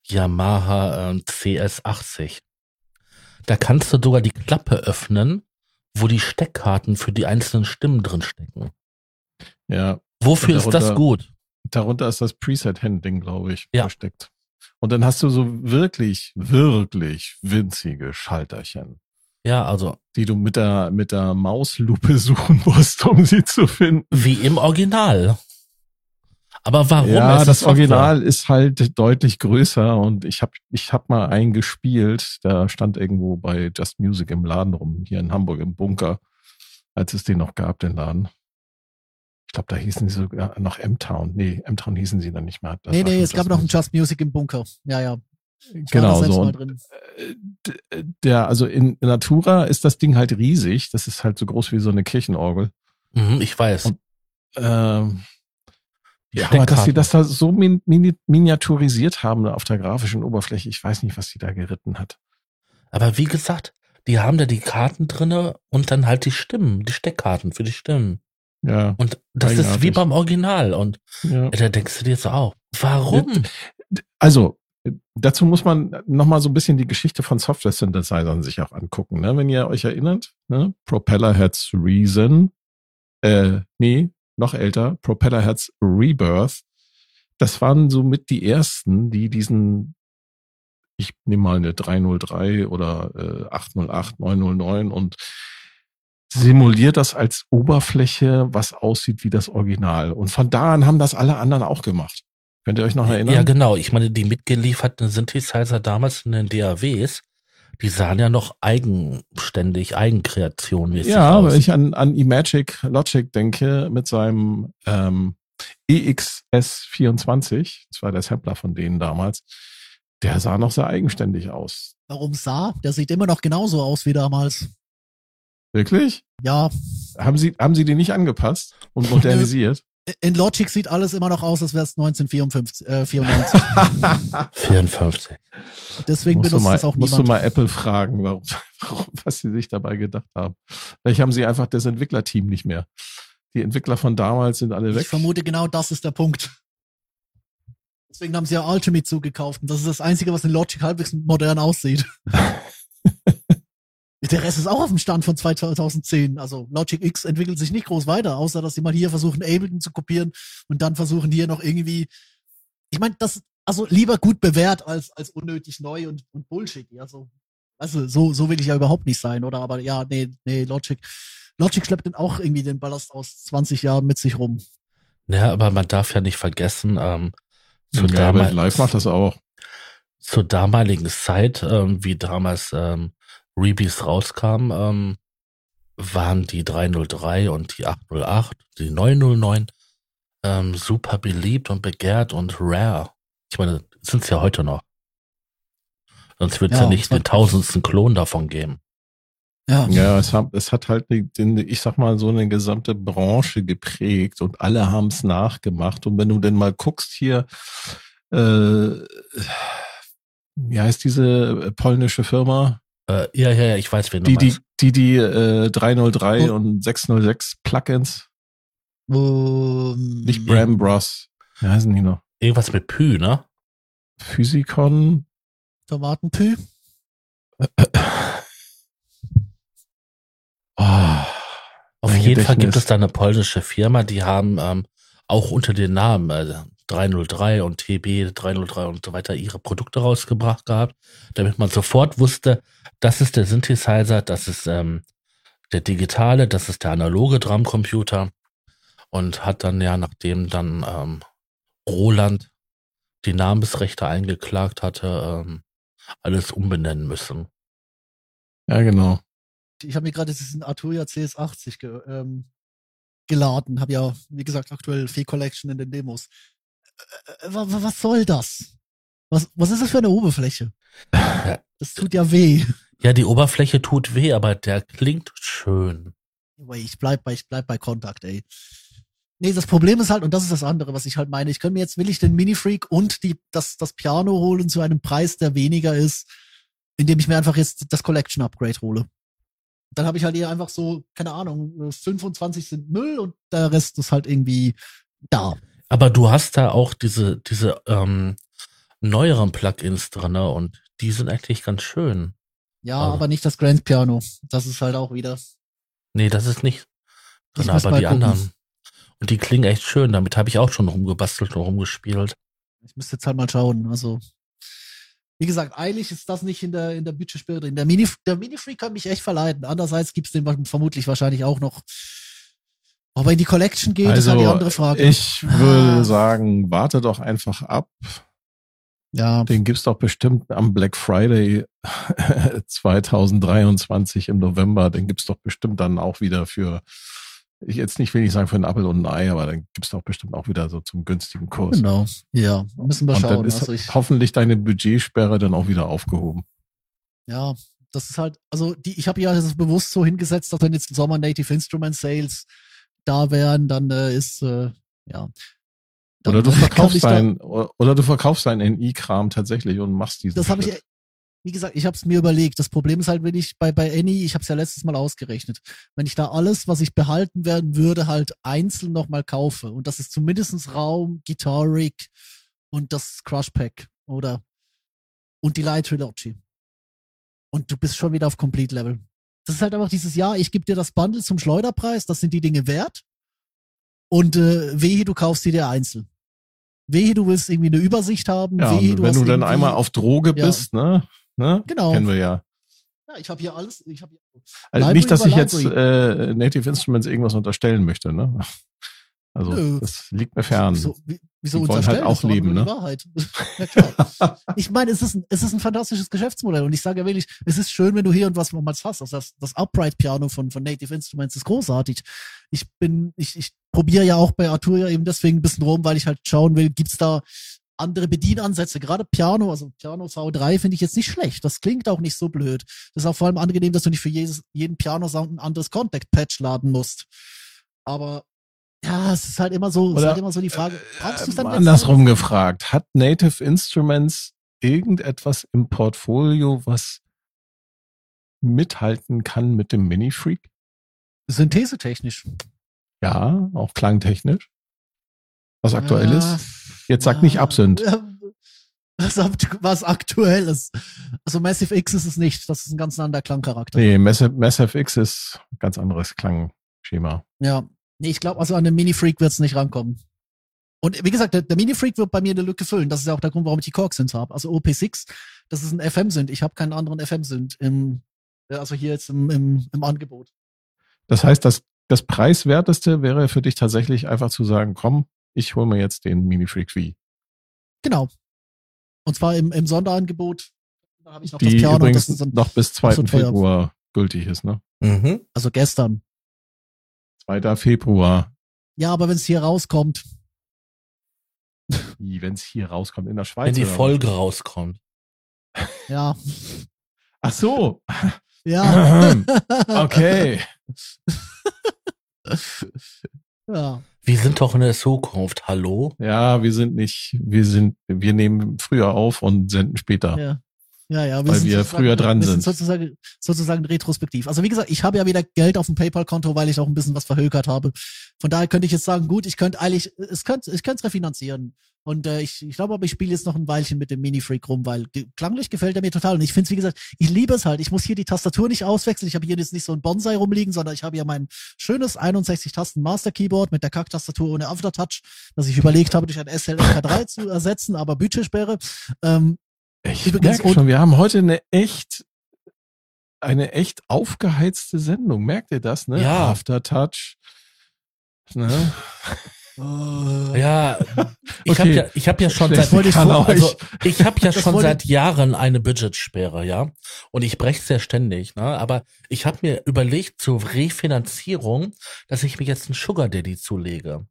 Yamaha ähm, CS80. Da kannst du sogar die Klappe öffnen, wo die Steckkarten für die einzelnen Stimmen drin stecken. Ja, Wofür Und ist das darunter- gut? darunter ist das Preset-Handling, glaube ich, Ja. versteckt. Und dann hast du so wirklich, wirklich winzige Schalterchen. Ja, also. Die du mit der, mit der Mauslupe suchen musst, um sie zu finden. Wie im Original. Aber warum? Ja, das Original ist halt deutlich größer und ich habe ich hab mal einen gespielt, der stand irgendwo bei Just Music im Laden rum, hier in Hamburg im Bunker, als es den noch gab, den Laden. Ich glaube, da hießen sie sogar noch M-Town. Nee, M-Town hießen sie dann nicht mehr. Das nee, nee, es gab noch einen Just Music im Bunker. Ja, ja. Ich genau so. Und, äh, der, also in Natura ist das Ding halt riesig. Das ist halt so groß wie so eine Kirchenorgel. Mhm, ich weiß. Und, ähm, ja, aber dass sie das da so min miniaturisiert haben auf der grafischen Oberfläche, ich weiß nicht, was sie da geritten hat. Aber wie gesagt, die haben da die Karten drinne und dann halt die Stimmen, die Steckkarten für die Stimmen. Ja. Und das ist wie beim Original. Und ja. da denkst du dir jetzt auch, warum? Also, dazu muss man nochmal so ein bisschen die Geschichte von Software-Synthesizern sich auch angucken. Ne? Wenn ihr euch erinnert, ne? Propellerheads Reason, äh, nee, noch älter, Propellerheads Rebirth. Das waren somit die ersten, die diesen, ich nehme mal eine 303 oder äh, 808, 909 und simuliert das als Oberfläche, was aussieht wie das Original. Und von da an haben das alle anderen auch gemacht. Könnt ihr euch noch erinnern? Ja, genau. Ich meine, die mitgelieferten Synthesizer damals in den DAWs, die sahen ja noch eigenständig, Eigenkreation Ja, aus. wenn ich an, an Imagic Logic denke mit seinem ähm, EXS24, das war der Sampler von denen damals, der sah noch sehr eigenständig aus. Warum sah? Der sieht immer noch genauso aus wie damals. Wirklich? Ja. Haben Sie, haben Sie die nicht angepasst und modernisiert? In Logic sieht alles immer noch aus, als wäre es 1994. Äh, 94. 54. Deswegen musst benutzt mal, das auch niemand. Musst du mal Apple fragen, warum, warum, was sie sich dabei gedacht haben. Vielleicht haben sie einfach das Entwicklerteam nicht mehr. Die Entwickler von damals sind alle weg. Ich vermute, genau das ist der Punkt. Deswegen haben sie ja Ultimate zugekauft. Und das ist das Einzige, was in Logic halbwegs modern aussieht. Der Rest ist auch auf dem Stand von 2010. Also Logic X entwickelt sich nicht groß weiter, außer dass sie mal hier versuchen, Ableton zu kopieren und dann versuchen hier noch irgendwie. Ich meine, das, also lieber gut bewährt als, als unnötig neu und, und Bullshit. Also, also so, so will ich ja überhaupt nicht sein, oder? Aber ja, nee, nee, Logic. Logic schleppt dann auch irgendwie den Ballast aus 20 Jahren mit sich rum. Ja, aber man darf ja nicht vergessen, ähm, zu ja, Live macht das auch. Zur damaligen Zeit, ähm, wie damals ähm, Rebis rauskam, ähm, waren die 303 und die 808, die 909 ähm, super beliebt und begehrt und rare. Ich meine, sind es ja heute noch. Sonst wird es ja, ja, nicht den tausendsten Klon davon geben. Ja, ja es, hat, es hat halt, den, ich sag mal, so eine gesamte Branche geprägt und alle haben es nachgemacht. Und wenn du denn mal guckst hier, äh, wie heißt diese polnische Firma? Äh, ja, ja, ja, ich weiß, wen du die, meinst. Die, die, die äh, 303 oh. und 606 Plugins. Um, Nicht Bram Bros. Wie heißen die noch? Irgendwas mit Pü, ne? Physikon. Tomatenpü. oh, Auf jeden Fall gibt es da eine polnische Firma, die haben ähm, auch unter den Namen äh, 303 und TB 303 und so weiter ihre Produkte rausgebracht gehabt, damit man sofort wusste, das ist der Synthesizer, das ist ähm, der digitale, das ist der analoge Drumcomputer und hat dann ja, nachdem dann ähm, Roland die Namensrechte eingeklagt hatte, ähm, alles umbenennen müssen. Ja, genau. Ich habe mir gerade diesen Arturia CS80 ge ähm, geladen, habe ja, wie gesagt, aktuell Fee Collection in den Demos. Äh, was soll das? Was, was ist das für eine Oberfläche? Das tut ja weh. Ja, die Oberfläche tut weh, aber der klingt schön. Ich bleib bei, ich bleib bei Kontakt, ey. Nee, das Problem ist halt, und das ist das andere, was ich halt meine, ich könnte mir jetzt, will ich den Mini-Freak und die, das, das Piano holen zu einem Preis, der weniger ist, indem ich mir einfach jetzt das Collection Upgrade hole. Dann habe ich halt eher einfach so, keine Ahnung, 25 sind Müll und der Rest ist halt irgendwie da. Aber du hast da auch diese, diese ähm, neueren Plugins drin und die sind eigentlich ganz schön. Ja, also. aber nicht das Grand Piano. Das ist halt auch wieder. Nee, das ist nicht drin, aber die gucken. anderen. Und die klingen echt schön. Damit habe ich auch schon rumgebastelt und rumgespielt. Ich müsste jetzt halt mal schauen. Also wie gesagt, eigentlich ist das nicht in der, in der Budgetsperre drin. Der Mini, der Mini-Freak kann mich echt verleiten. Andererseits gibt's den vermutlich wahrscheinlich auch noch. Aber in die Collection geht, Also, ist halt die andere Frage. Ich würde Ah. sagen, warte doch einfach ab. ja, Den gibt's doch bestimmt am Black Friday 2023 im November. Den gibt's doch bestimmt dann auch wieder für, ich jetzt nicht will ich sagen für einen Apfel und ein Ei, aber dann gibt's doch bestimmt auch wieder so zum günstigen Kurs. genau. Ja, müssen wir Und dann schauen. ist Also ich, hoffentlich deine Budgetsperre dann auch wieder aufgehoben. ja, das ist halt, also die, ich habe ja das bewusst so hingesetzt, dass wenn jetzt im Sommer Native Instrument Sales da wären, dann äh, ist, äh, ja. Dann Oder du verkaufst dein, oder du verkaufst deinen NI-Kram tatsächlich und machst diesen. Das habe ich, Schritt. wie gesagt, ich habe es mir überlegt. Das Problem ist halt, wenn ich bei, bei Any, ich habe es ja letztes Mal ausgerechnet, wenn ich da alles, was ich behalten werden würde, halt einzeln nochmal kaufe. Und das ist zumindestens Raum, Guitar Rig und das Crush Pack oder und die Light Trilogy. Und du bist schon wieder auf Complete Level. Das ist halt einfach dieses Jahr, ich gebe dir das Bundle zum Schleuderpreis, das sind die Dinge wert. Und äh, wehe, du kaufst die dir einzeln. Wehe, du willst irgendwie eine Übersicht haben. Ja, wehe, du wenn du dann einmal auf Droge Ja. bist, ne? ne? Genau. Kennen wir ja. Ja, ich habe hier alles. Ich habe hier Also nicht, dass ich jetzt äh, Native Instruments irgendwas unterstellen möchte, ne? Also Nö. das liegt mir fern. Wie- wieso Die wollen halt auch Das leben, ne? Wahrheit. ja, klar. Ich meine, es ist, ein, es ist ein fantastisches Geschäftsmodell und ich sage ja wirklich, es ist schön, wenn du hier und was mal hast. Also das, das Upright Piano von, von Native Instruments ist großartig. Ich bin, ich, ich probiere ja auch bei Arturia eben deswegen ein bisschen rum, weil ich halt schauen will, gibt's da andere Bedienansätze. Gerade Piano, also Piano V3 finde ich jetzt nicht schlecht. Das klingt auch nicht so blöd. Das ist auch vor allem angenehm, dass du nicht für jedes, jeden Piano-Sound ein anderes Contact-Patch laden musst. Aber ja, es ist halt immer so, es ist Oder, halt immer so die Frage, brauchst du es dann Äh, andersrum gefragt, hat Native Instruments irgendetwas im Portfolio, was mithalten kann mit dem Mini-Freak? Synthesetechnisch. Ja, auch klangtechnisch. Was aktuell Ja, ist. Jetzt sag nicht Absinth. Ja, Was, was aktuell ist. Also Massive X ist es nicht. Das ist ein ganz anderer Klangcharakter. Nee, Massive, Massive X ist ein ganz anderes Klangschema. Ja. Nee, ich glaube, also an den Mini-Freak wird es nicht rankommen. Und wie gesagt, der, der Mini-Freak wird bei mir eine Lücke füllen. Das ist ja auch der Grund, warum ich die Korg-Synths habe. Also OP6, das ist ein FM-Synth. Ich habe keinen anderen FM-Synth im, also hier jetzt im, im, im Angebot. Das heißt, das, das preiswerteste wäre für dich tatsächlich einfach zu sagen, komm, ich hole mir jetzt den Mini Freak V. Genau. Und zwar im, im Sonderangebot. Da habe ich noch das Die Piano. übrigens Das noch bis 2. so teuer. Februar gültig ist, ne? Mhm. also gestern. 2. Februar, Ja, aber wenn es hier rauskommt, wenn es hier rauskommt in der Schweiz. Wenn die oder was? Folge rauskommt. ja. Ach so, Ja. okay. ja. Wir sind doch in der Zukunft. Hallo? Ja, wir sind nicht, wir sind, wir nehmen früher auf und senden später. Ja. Ja, ja, Weil sind wir sozusagen- früher dran wir sind. sozusagen, sozusagen retrospektiv. Also wie gesagt, ich habe ja wieder Geld auf dem PayPal-Konto, weil ich auch ein bisschen was verhökert habe. Von daher könnte ich jetzt sagen, gut, ich könnte eigentlich, es könnte, ich könnte es refinanzieren. Und äh, ich, ich glaube aber, ich spiele jetzt noch ein Weilchen mit dem Mini-Freak rum, weil klanglich gefällt er mir total. Und ich finde es, wie gesagt, ich liebe es halt. Ich muss hier die Tastatur nicht auswechseln. Ich habe hier jetzt nicht so ein Bonsai rumliegen, sondern ich habe hier mein schönes 61-Tasten Master-Keyboard mit der Kack-Tastatur ohne Aftertouch, das ich überlegt habe, durch ein SLK3 zu ersetzen, aber Budgetsperre. Ähm, Ich Übrigens, merke schon, wir haben heute eine echt, eine echt aufgeheizte Sendung. Merkt ihr das, ne? Ja. Aftertouch. Ne? Ja, ich Okay. habe ja, ich habe ja schon seit, ich also ich habe ja schon seit Jahren eine Budgetsperre, ja, und ich breche ja ständig, ne? Aber ich habe mir überlegt zur Refinanzierung, dass ich mir jetzt einen Sugar Daddy zulege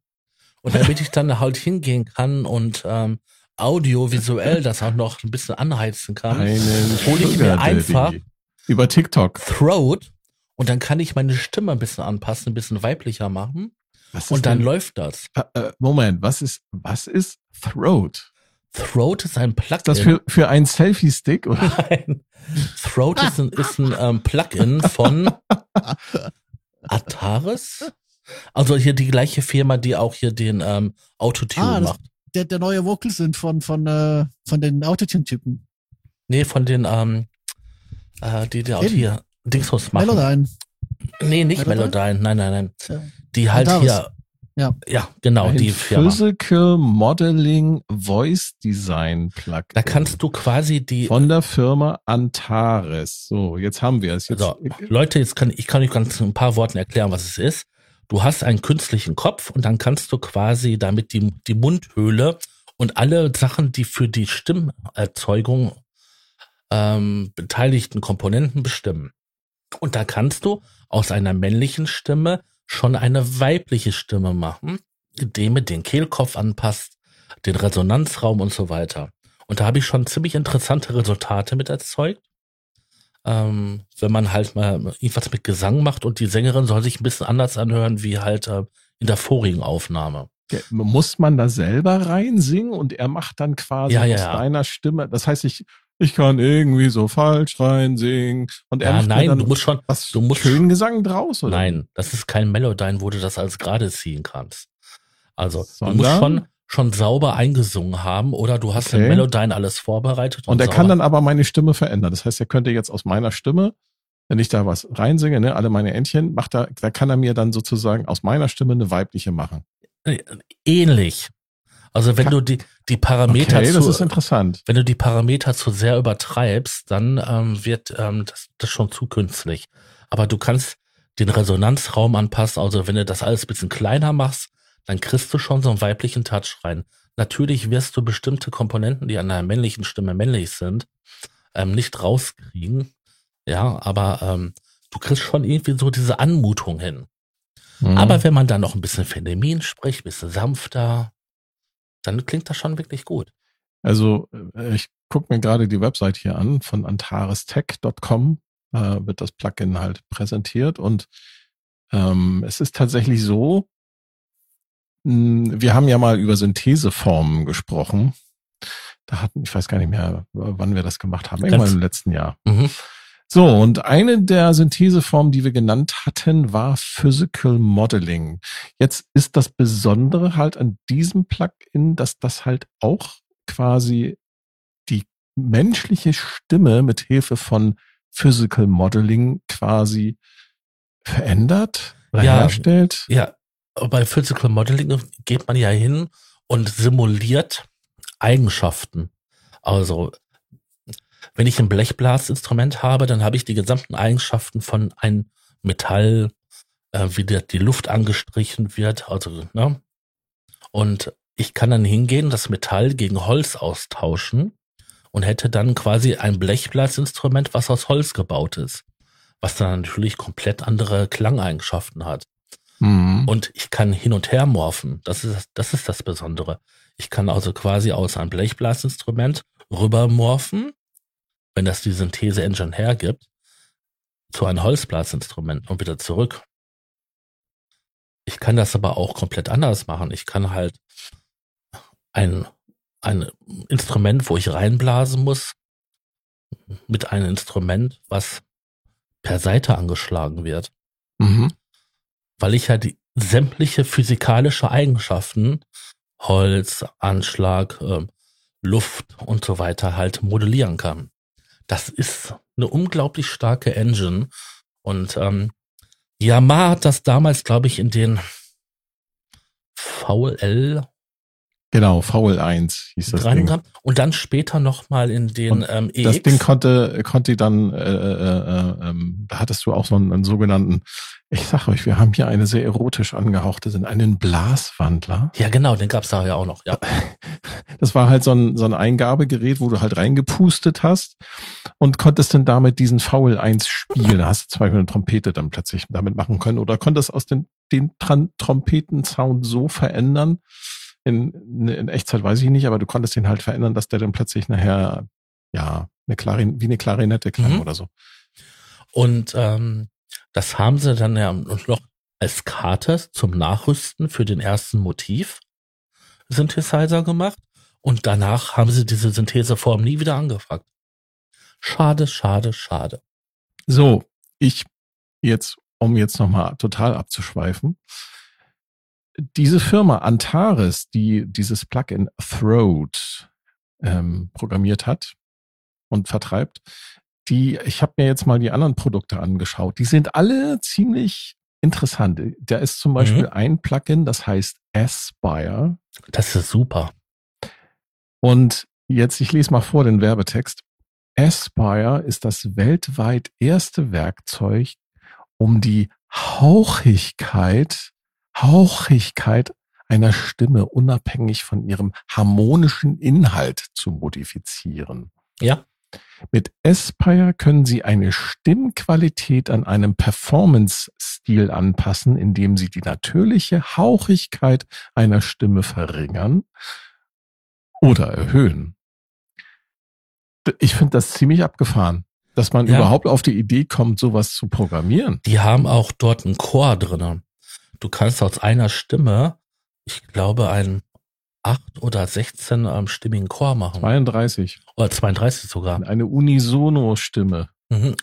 und damit ich dann halt hingehen kann und ähm, audiovisuell das auch noch ein bisschen anheizen kann, Einen hole ich mir einfach Über TikTok. Throat und dann kann ich meine Stimme ein bisschen anpassen, ein bisschen weiblicher machen und dann denn- läuft das. Äh, äh, Moment, was ist, was ist Throat? Throat ist ein Plugin. Ist das für, für einen Selfie-Stick? oder? Nein. Throat ist ein, ist ein ähm, Plugin von Ataris. Also hier die gleiche Firma, die auch hier den ähm, Autotune Ah, macht. Der, der neue Vocal sind von, von, äh, von den Autotune-Typen. Nee, von den, ähm, äh, die, die auch hier Dingsbums machen. Melodyne. Nee, nicht Melodyne? Melodyne. Nein, nein, nein. Ja. Die halt Antares. hier, Ja. Ja, genau, Ein die Firma. Physical Modeling Voice Design Plugin. Da kannst du quasi die, von der Firma Antares. So, jetzt haben wir es. Jetzt, also, Leute, jetzt kann ich kann euch ganz ein paar Worten erklären, was es ist. Du hast einen künstlichen Kopf und dann kannst du quasi damit die, die Mundhöhle und alle Sachen, die für die Stimmerzeugung ähm, beteiligten Komponenten bestimmen. Und da kannst du aus einer männlichen Stimme schon eine weibliche Stimme machen, indem du den Kehlkopf anpasst, den Resonanzraum und so weiter. Und da habe ich schon ziemlich interessante Resultate mit erzeugt. Ähm, wenn man halt mal irgendwas mit Gesang macht und die Sängerin soll sich ein bisschen anders anhören wie halt äh, in der vorigen Aufnahme. Ja, Muss man da selber reinsingen und er macht dann quasi Ja, ja, aus deiner Stimme. Das heißt, ich, ich kann irgendwie so falsch reinsingen. Und er Ja, macht nein, dann du musst schon, was du musst- schönen Gesang draus, oder? nein, das ist kein Melodyne, wo du das als gerade ziehen kannst. Also, du Sondern? musst schon, schon sauber eingesungen haben oder du hast Okay. in Melodyne alles vorbereitet. Und er sauber. kann dann aber meine Stimme verändern. Das heißt, er könnte jetzt aus meiner Stimme, wenn ich da was reinsinge, ne, alle meine Entchen, macht er, da kann er mir dann sozusagen aus meiner Stimme eine weibliche machen. Äh, ähnlich. Also wenn du die, die Parameter Okay, das ist zu, interessant. wenn du die Parameter zu sehr übertreibst, dann ähm, wird ähm, das, das schon zu künstlich. Aber du kannst den Resonanzraum anpassen. Also wenn du das alles ein bisschen kleiner machst, dann kriegst du schon so einen weiblichen Touch rein. Natürlich wirst du bestimmte Komponenten, die an einer männlichen Stimme männlich sind, ähm, nicht rauskriegen. Ja, aber ähm, du kriegst schon irgendwie so diese Anmutung hin. Mhm. Aber wenn man dann noch ein bisschen feminin spricht, ein bisschen sanfter, dann klingt das schon wirklich gut. Also äh, ich gucke mir gerade die Website hier an von antarestech.com, äh, wird das Plugin halt präsentiert und ähm, es ist tatsächlich so, wir haben ja mal über Syntheseformen gesprochen. Da hatten, ich weiß gar nicht mehr, wann wir das gemacht haben, irgendwann im letzten Jahr. Mhm. So, und eine der Syntheseformen, die wir genannt hatten, war Physical Modeling. Jetzt ist das Besondere halt an diesem Plugin, dass das halt auch quasi die menschliche Stimme mit Hilfe von Physical Modeling quasi verändert oder Ja. herstellt. Ja, bei Physical Modeling geht man ja hin und simuliert Eigenschaften. Also, wenn ich ein Blechblasinstrument habe, dann habe ich die gesamten Eigenschaften von einem Metall, äh, wie der, die Luft angestrichen wird, also, ne? Und ich kann dann hingehen, das Metall gegen Holz austauschen und hätte dann quasi ein Blechblasinstrument, was aus Holz gebaut ist. Was dann natürlich komplett andere Klangeigenschaften hat. Mhm. Und ich kann hin und her morphen. Das ist, das ist das Besondere. Ich kann also quasi aus einem Blechblasinstrument rüber morphen, wenn das die Synthese-Engine hergibt, zu einem Holzblasinstrument und wieder zurück. Ich kann das aber auch komplett anders machen. Ich kann halt ein, ein Instrument, wo ich reinblasen muss, mit einem Instrument, was per Seite angeschlagen wird Mhm. Weil ich die sämtliche physikalische Eigenschaften, Holz, Anschlag, ähm, Luft und so weiter halt modellieren kann. Das ist eine unglaublich starke Engine und ähm, Yamaha hat das damals, glaube ich, in den VL Genau, VL1 hieß das Ding. und dann später nochmal in den Und ähm, EX. Das Ding konnte, konnte dann, äh, äh, äh, ähm, da hattest du auch so einen, einen sogenannten, ich sag euch, wir haben hier eine sehr erotisch angehauchte, sind einen Blaswandler. ja, genau, den gab's da ja auch noch. Ja, Das war halt so ein, so ein Eingabegerät, wo du halt reingepustet hast und konntest dann damit diesen VL1 spielen. Da hast du zum Beispiel eine Trompete dann plötzlich damit machen können oder konntest aus den, den Trompetensound so verändern. In, in Echtzeit weiß ich nicht, aber du konntest den halt verändern, dass der dann plötzlich nachher, ja, eine Klarin wie eine Klarinette klang Mhm. oder so. Und ähm, das haben sie dann ja noch als Karte zum Nachrüsten für den ersten Motiv Synthesizer gemacht. Und danach haben sie diese Syntheseform nie wieder angefragt. Schade, schade, schade. So, ich jetzt, um jetzt nochmal total abzuschweifen. Diese Firma Antares, die dieses Plugin Throat ähm, programmiert hat und vertreibt, die, ich habe mir jetzt mal die anderen Produkte angeschaut, die sind alle ziemlich interessant. Da ist zum Beispiel ein Plugin, das heißt Aspire. Das ist super. Und jetzt, ich lese mal vor den Werbetext. Aspire ist das weltweit erste Werkzeug, um die Hauchigkeit, Hauchigkeit einer Stimme unabhängig von ihrem harmonischen Inhalt zu modifizieren. Ja. Mit Aspire können Sie eine Stimmqualität an einem Performance-Stil anpassen, indem Sie die natürliche Hauchigkeit einer Stimme verringern oder erhöhen. Ich finde das ziemlich abgefahren, dass man Ja. überhaupt auf die Idee kommt, sowas zu programmieren. Die haben auch dort einen Chor drinne. Du kannst aus einer Stimme, ich glaube, einen 8 oder 16 ähm, stimmigen Chor machen. 32. Oder 32 sogar. Eine Unisono-Stimme. Mhm.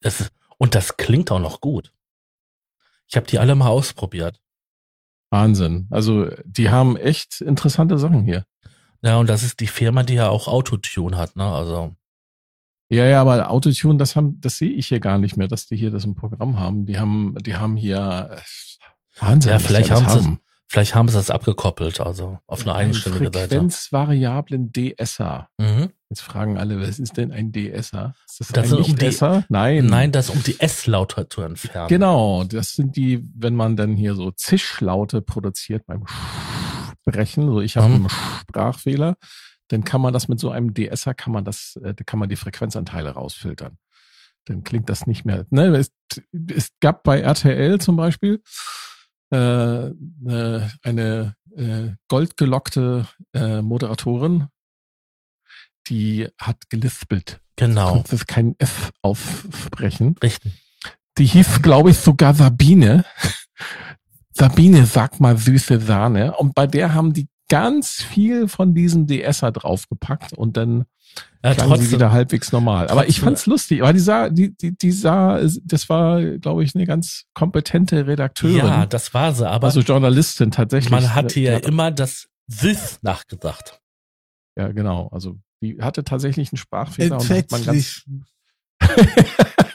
Es und das klingt auch noch gut. Ich habe die alle mal ausprobiert. Wahnsinn. Also die haben echt interessante Sachen hier. Ja, und das ist die Firma, die ja auch Autotune hat, ne? Also, Ja, ja, aber Autotune, das haben, das sehe ich hier gar nicht mehr, dass die hier das im Programm haben. Die haben, die haben hier äh, Wahnsinn. Ja, vielleicht alles haben sie- vielleicht haben sie das abgekoppelt, also auf eine eigenständige Seite. Frequenzvariablen DSer. Mhm. Jetzt fragen alle, was ist denn ein DSer? Ist das, Das ein sind um Nicht-Esser? Nein. Nein, das um die S-Laute zu entfernen. Genau, das sind die, wenn man dann hier so Zischlaute produziert beim Sprechen, so ich habe Mhm. einen Sprachfehler, dann kann man das mit so einem DSer, kann man das, äh, da kann man die Frequenzanteile rausfiltern. Dann klingt das nicht mehr. Ne, es, es gab bei RTL zum Beispiel eine äh, goldgelockte äh, Moderatorin, die hat gelispelt. Genau. Konnte es kein F aufsprechen. Richtig. Die hieß, glaube ich, sogar Sabine. Sabine, sag mal süße Sahne. Und bei der haben die ganz viel von diesem DSer draufgepackt und dann Ja, klang sie trotzdem, wieder halbwegs normal. Aber ich fand's lustig. Aber die sah, die, die, die sah, das war, glaube ich, eine ganz kompetente Redakteurin. ja, das war sie, aber also Journalistin tatsächlich. man hatte ja ja, immer das Sis nachgesagt. ja, genau. Also die hatte tatsächlich einen Sprachfehler und hat man ganz,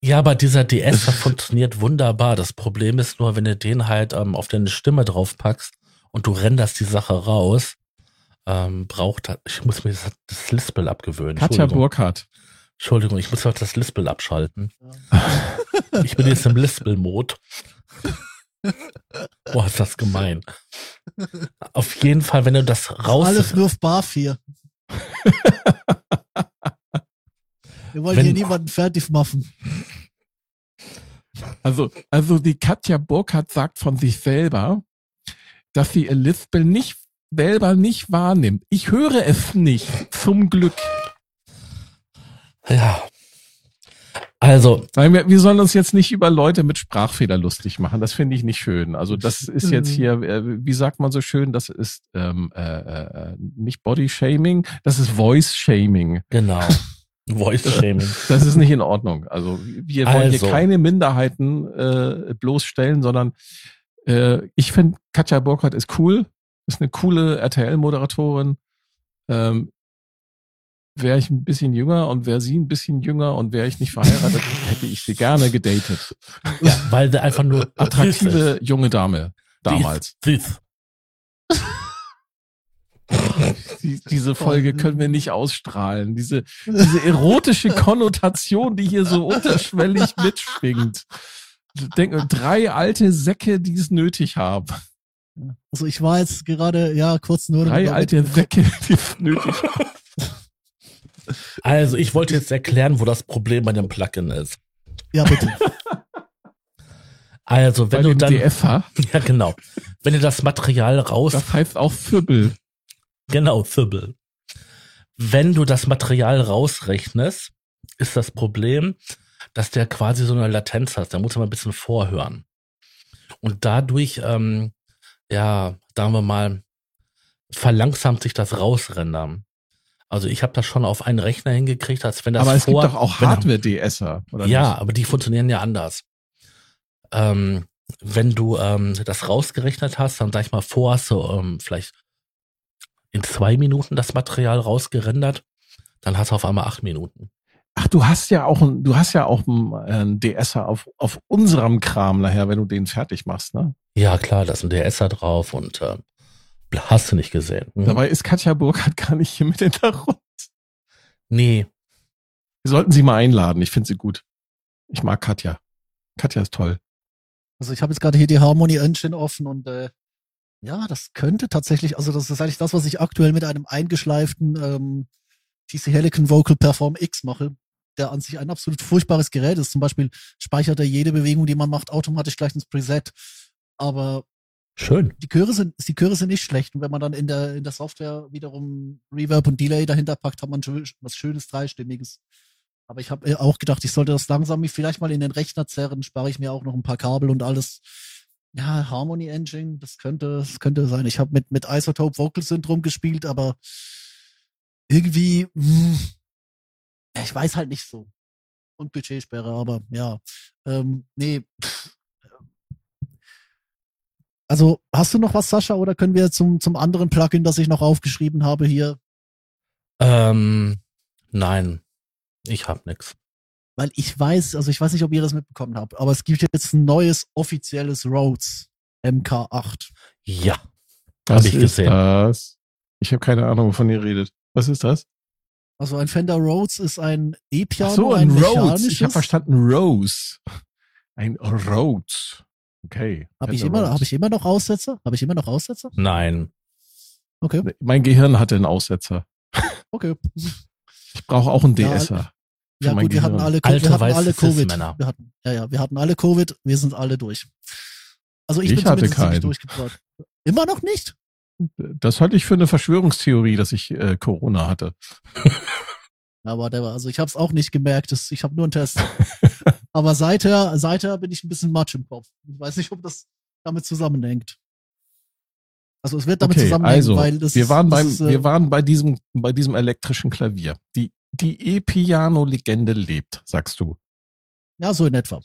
Ja, aber dieser DS der funktioniert wunderbar. Das Problem ist nur, wenn du den halt ähm, auf deine Stimme draufpackst und du renderst die Sache raus, ähm, braucht er- ich muss mir das, das Lispel abgewöhnen. Katja Entschuldigung. Burkhardt. Entschuldigung, ich muss auch das Lispel abschalten. Ich bin jetzt im Lispel-Mode. Boah, ist das gemein. Auf jeden Fall, wenn du das raus... Alles nur auf Bar 4. Wir wollen Wenn- hier niemanden fertig machen. Also, also die Katja Burkhardt sagt von sich selber, dass sie ihr Lispel nicht selber nicht wahrnimmt. Ich höre es nicht, zum Glück. Ja. Also, Nein, wir, wir sollen uns jetzt nicht über Leute mit Sprachfehler lustig machen. Das finde ich nicht schön. Also das ist jetzt hier, äh, wie sagt man so schön, das ist ähm, äh, äh, nicht Body Shaming, das ist Voice Shaming. genau. Voice Shaming. Das ist nicht in Ordnung. Also wir wollen Also. hier keine Minderheiten äh, bloßstellen, sondern äh, ich finde, Katja Burkhardt ist cool, ist eine coole RTL-Moderatorin. Ähm, wäre ich ein bisschen jünger und wäre sie ein bisschen jünger und wäre ich nicht verheiratet, hätte ich sie gerne gedatet. Ja, weil sie einfach nur Attraktive junge Dame damals. Süß. Die, diese Folge können wir nicht ausstrahlen. Diese, diese erotische Konnotation, die hier so unterschwellig mitschwingt. Denke, drei alte Säcke, die es nötig haben. Also ich war jetzt gerade, ja, kurz nur. Drei alte. Säcke, die es nötig haben. Also, ich wollte jetzt erklären, wo das Problem bei dem Plugin ist. Ja, bitte. Also, Bei wenn du dem dann, DFer, ja genau, wenn du das Material raus, das heißt auch Fübbel. Genau, Fibbel. Wenn du das Material rausrechnest, ist das Problem, dass der quasi so eine Latenz hat. Da muss man ein bisschen vorhören. Und dadurch, ähm, ja, sagen wir mal, verlangsamt sich das Rausrendern. Also ich habe das schon auf einen Rechner hingekriegt, als wenn das Aber es vor, gibt doch auch Hardware-DSer, oder Ja, nicht? aber die funktionieren ja anders. Ähm, wenn du ähm, das rausgerechnet hast, dann sag ich mal, vor hast du ähm, vielleicht in zwei Minuten das Material rausgerendert, dann hast du auf einmal acht Minuten. Ach, du hast ja auch ein, du hast ja auch einen DSer auf, auf unserem Kram nachher, wenn du den fertig machst, ne? Ja, klar, da ist ein DSer drauf und äh, hast du nicht gesehen. Mhm. Dabei ist Katja Burkhardt gar nicht hier mit Hintergrund. Nee. Wir sollten sie mal einladen. Ich finde sie gut. Ich mag Katja. Katja ist toll. Also ich habe jetzt gerade hier die Harmony Engine offen und äh, ja, das könnte tatsächlich, also das ist eigentlich das, was ich aktuell mit einem eingeschleiften ähm, TC Helicon Vocal Perform X mache, der an sich ein absolut furchtbares Gerät ist. Zum Beispiel speichert er jede Bewegung, die man macht, automatisch gleich ins Preset. Aber Schön. Die Chöre sind, die Chöre sind nicht schlecht. Und wenn man dann in der, in der Software wiederum Reverb und Delay dahinter packt, hat man was Schönes, Dreistimmiges. Aber ich habe auch gedacht, ich sollte das langsam vielleicht mal in den Rechner zerren, spare ich mir auch noch ein paar Kabel und alles. Ja, Harmony Engine, das könnte, das könnte sein. Ich habe mit, mit Isotope Vocal Syndrome gespielt, aber irgendwie, mh, hm, ich weiß halt nicht so. Und Budgetsperre, aber ja. Ähm, nee, also hast du noch was, Sascha, oder können wir zum, zum anderen Plugin, das ich noch aufgeschrieben habe hier? Ähm, nein, ich habe nix. Weil ich weiß, also ich weiß nicht, ob ihr das mitbekommen habt, aber es gibt jetzt ein neues offizielles Rhodes MK8. Ja, habe ich gesehen. Das? Ich habe keine Ahnung, wovon ihr redet. Was ist das? Also ein Fender Rhodes ist ein E-Piano, so, ein, ein Rhodes. Ich habe verstanden Rose. Ein Rhodes. Okay. Habe ich, immer, hab ich immer noch Aussetzer? Habe ich immer noch Aussetzer? Nein. Okay. Mein Gehirn hatte einen Aussetzer. Okay. Ich brauche auch einen DSer. Ja, ja gut, wir hatten alle, Alte, wir hatten alle Covid. Wir hatten, ja, ja, wir hatten alle Covid, wir sind alle durch. Also ich, ich bin hatte keinen. durchgebracht. Immer noch nicht? Das halte ich für eine Verschwörungstheorie, dass ich äh, Corona hatte. Ja, whatever. Also ich habe es auch nicht gemerkt. Das, ich habe nur einen Test. Aber seither, seither bin ich ein bisschen matsch im Kopf. Ich weiß nicht, ob das damit zusammenhängt. Also es wird damit okay, zusammenhängen, also, weil das wir waren beim, ist, äh, wir waren bei diesem, bei diesem elektrischen Klavier. Die, die E-Piano-Legende lebt, sagst du. Ja, so in etwa.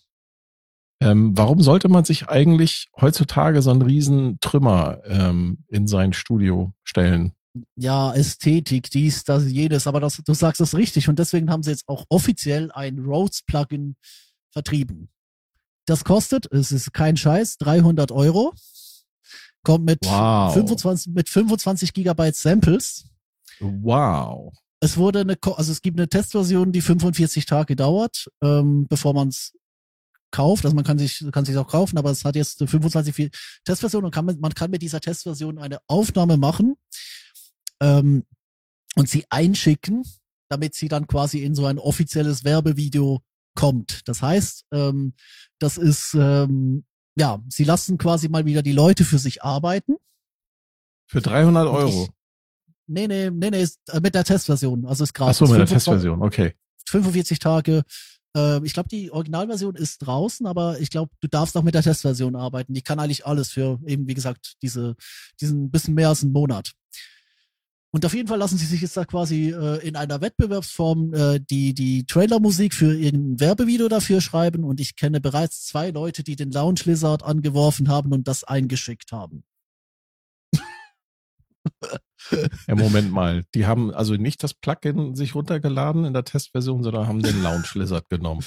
Ähm, warum sollte man sich eigentlich heutzutage so einen riesen Trümmer ähm, in sein Studio stellen? ja, Ästhetik, dies, das, jedes, aber das, du sagst das richtig und deswegen haben sie jetzt auch offiziell ein Rhodes-Plugin vertrieben. Das kostet, es ist kein Scheiß, 300 Euro, kommt mit, wow. 25, mit 25 Gigabyte Samples. Wow. Es wurde eine, also es gibt eine Testversion, die 45 Tage dauert, ähm, bevor man es kauft. Also man kann sich, kann sich auch kaufen, aber es hat jetzt eine 25 Testversion und kann, man kann mit dieser Testversion eine Aufnahme machen ähm, und sie einschicken, damit sie dann quasi in so ein offizielles Werbevideo kommt. Das heißt, ähm, das ist, ähm, ja, sie lassen quasi mal wieder die Leute für sich arbeiten. Für 300 Euro? Nee, nee, nee, nee, ist, äh, mit der Testversion. Also ist gerade. Ach so, mit der Testversion, okay. 45 Tage. Äh, ich glaube, die Originalversion ist draußen, aber ich glaube, du darfst auch mit der Testversion arbeiten. Die kann eigentlich alles für eben, wie gesagt, diese, diesen bisschen mehr als einen Monat. Und auf jeden Fall lassen sie sich jetzt da quasi äh, in einer Wettbewerbsform äh, die, die Trailermusik für irgendein Werbevideo dafür schreiben. Und ich kenne bereits zwei Leute, die den Lounge Lizard angeworfen haben und das eingeschickt haben. Ja, Moment mal. Die haben also nicht das Plugin sich runtergeladen in der Testversion, sondern haben den Lounge Lizard genommen.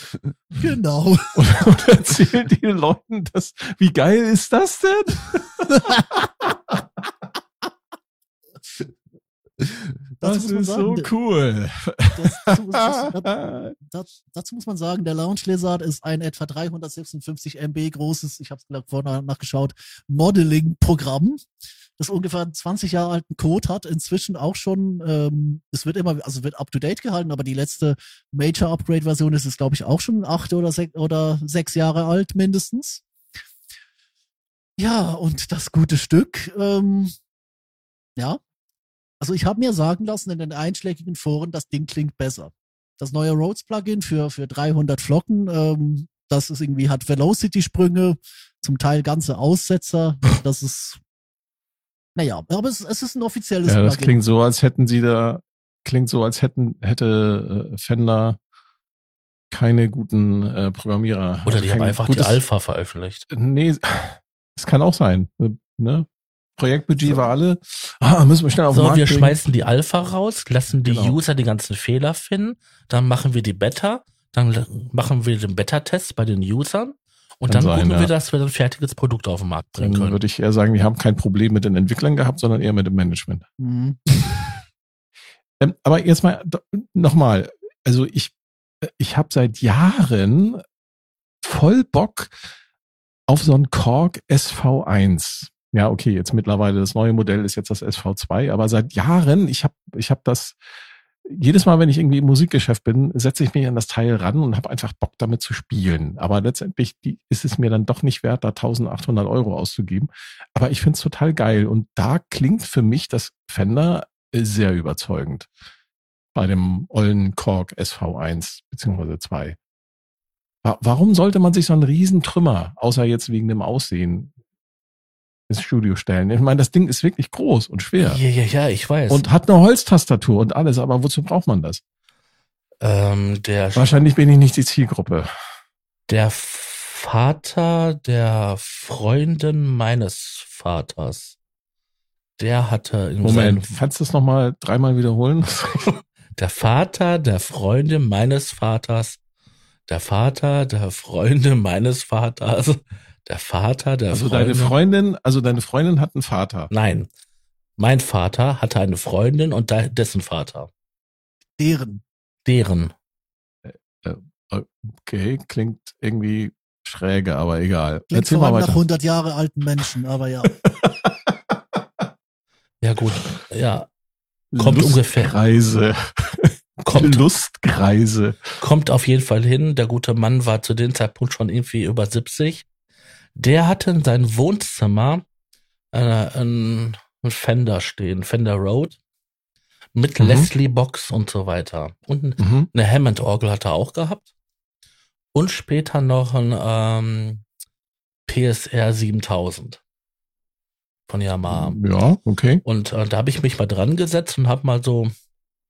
Genau. Und, und erzählen den Leuten das. Wie geil ist das denn? Das, das ist sagen, so cool. Dazu, das, dazu, muss man sagen, der Lounge Lizard ist ein etwa 356 MB großes, ich habe es vorhin nachgeschaut, Modeling-Programm, das ungefähr 20 Jahre alten Code hat, inzwischen auch schon, ähm, es wird immer, also wird up-to-date gehalten, aber die letzte Major-Upgrade-Version ist es, glaube ich, auch schon acht oder, sech, oder sechs Jahre alt mindestens. Ja, und das gute Stück, ähm, ja, also ich habe mir sagen lassen in den einschlägigen Foren, das Ding klingt besser. Das neue Rhodes Plugin für, für 300 Flocken, ähm, das ist irgendwie, hat Velocity-Sprünge, zum Teil ganze Aussetzer. Das ist, naja, aber es, es ist ein offizielles Ja, das Plugin. klingt so, als hätten sie da, klingt so, als hätten, hätte äh, Fender keine guten äh, Programmierer. Oder die haben einfach die Alpha veröffentlicht. Nee, es kann auch sein. Ne? Projektbudget war alle, ah, müssen wir schnell auf den So, Markt wir bringen. schmeißen die Alpha raus, lassen die Genau. User die ganzen Fehler finden, dann machen wir die Beta, dann machen wir den Beta-Test bei den Usern und dann sein, gucken ja. wir, dass wir ein fertiges Produkt auf den Markt bringen Dann können. würde ich eher sagen, die haben kein Problem mit den Entwicklern gehabt, sondern eher mit dem Management. Mhm. Ähm, aber jetzt mal nochmal, also ich, ich habe seit Jahren voll Bock auf so ein Korg SV1. Ja, okay, jetzt mittlerweile das neue Modell ist jetzt das SV2, aber seit Jahren, ich habe ich hab das, jedes Mal, wenn ich irgendwie im Musikgeschäft bin, setze ich mich an das Teil ran und habe einfach Bock damit zu spielen. Aber letztendlich die, ist es mir dann doch nicht wert, da 1800 Euro auszugeben. Aber ich finde es total geil und da klingt für mich das Fender sehr überzeugend bei dem ollen Korg SV1 beziehungsweise 2. Wa- Warum sollte man sich so einen riesen Trümmer, außer jetzt wegen dem Aussehen, ins Studio stellen? Ich meine, das Ding ist wirklich groß und schwer Ja, ja, ja, ich weiß. und hat eine Holztastatur und alles, aber wozu braucht man das? ähm, der, Wahrscheinlich bin ich nicht die Zielgruppe. der Vater der Freundin meines Vaters, der hatte in Moment, kannst du es nochmal dreimal wiederholen? der Vater der Freundin meines Vaters, der Vater der Freundin meines Vaters, der Vater der Also Freundin, deine Freundin, also deine Freundin hat einen Vater. nein, mein Vater hatte eine Freundin und da- dessen Vater, Deren. deren. Okay, klingt irgendwie schräge, aber egal. Klingt Erzähl vor mal allem nach weiter. 100 Jahre alten Menschen, aber ja. Ja gut, ja, kommt ungefähr. Lustkreise. kommt Lustkreise. kommt auf jeden Fall hin. Der gute Mann war zu dem Zeitpunkt schon irgendwie über 70. Der hatte in seinem Wohnzimmer äh, einen Fender stehen, Fender Road, mit Mhm. Leslie Box und so weiter. Und Mhm. eine Hammond-Orgel hat er auch gehabt. Und später noch ein ähm, PSR 7000 von Yamaha. Ja, okay. Und äh, da habe ich mich mal dran gesetzt und habe mal so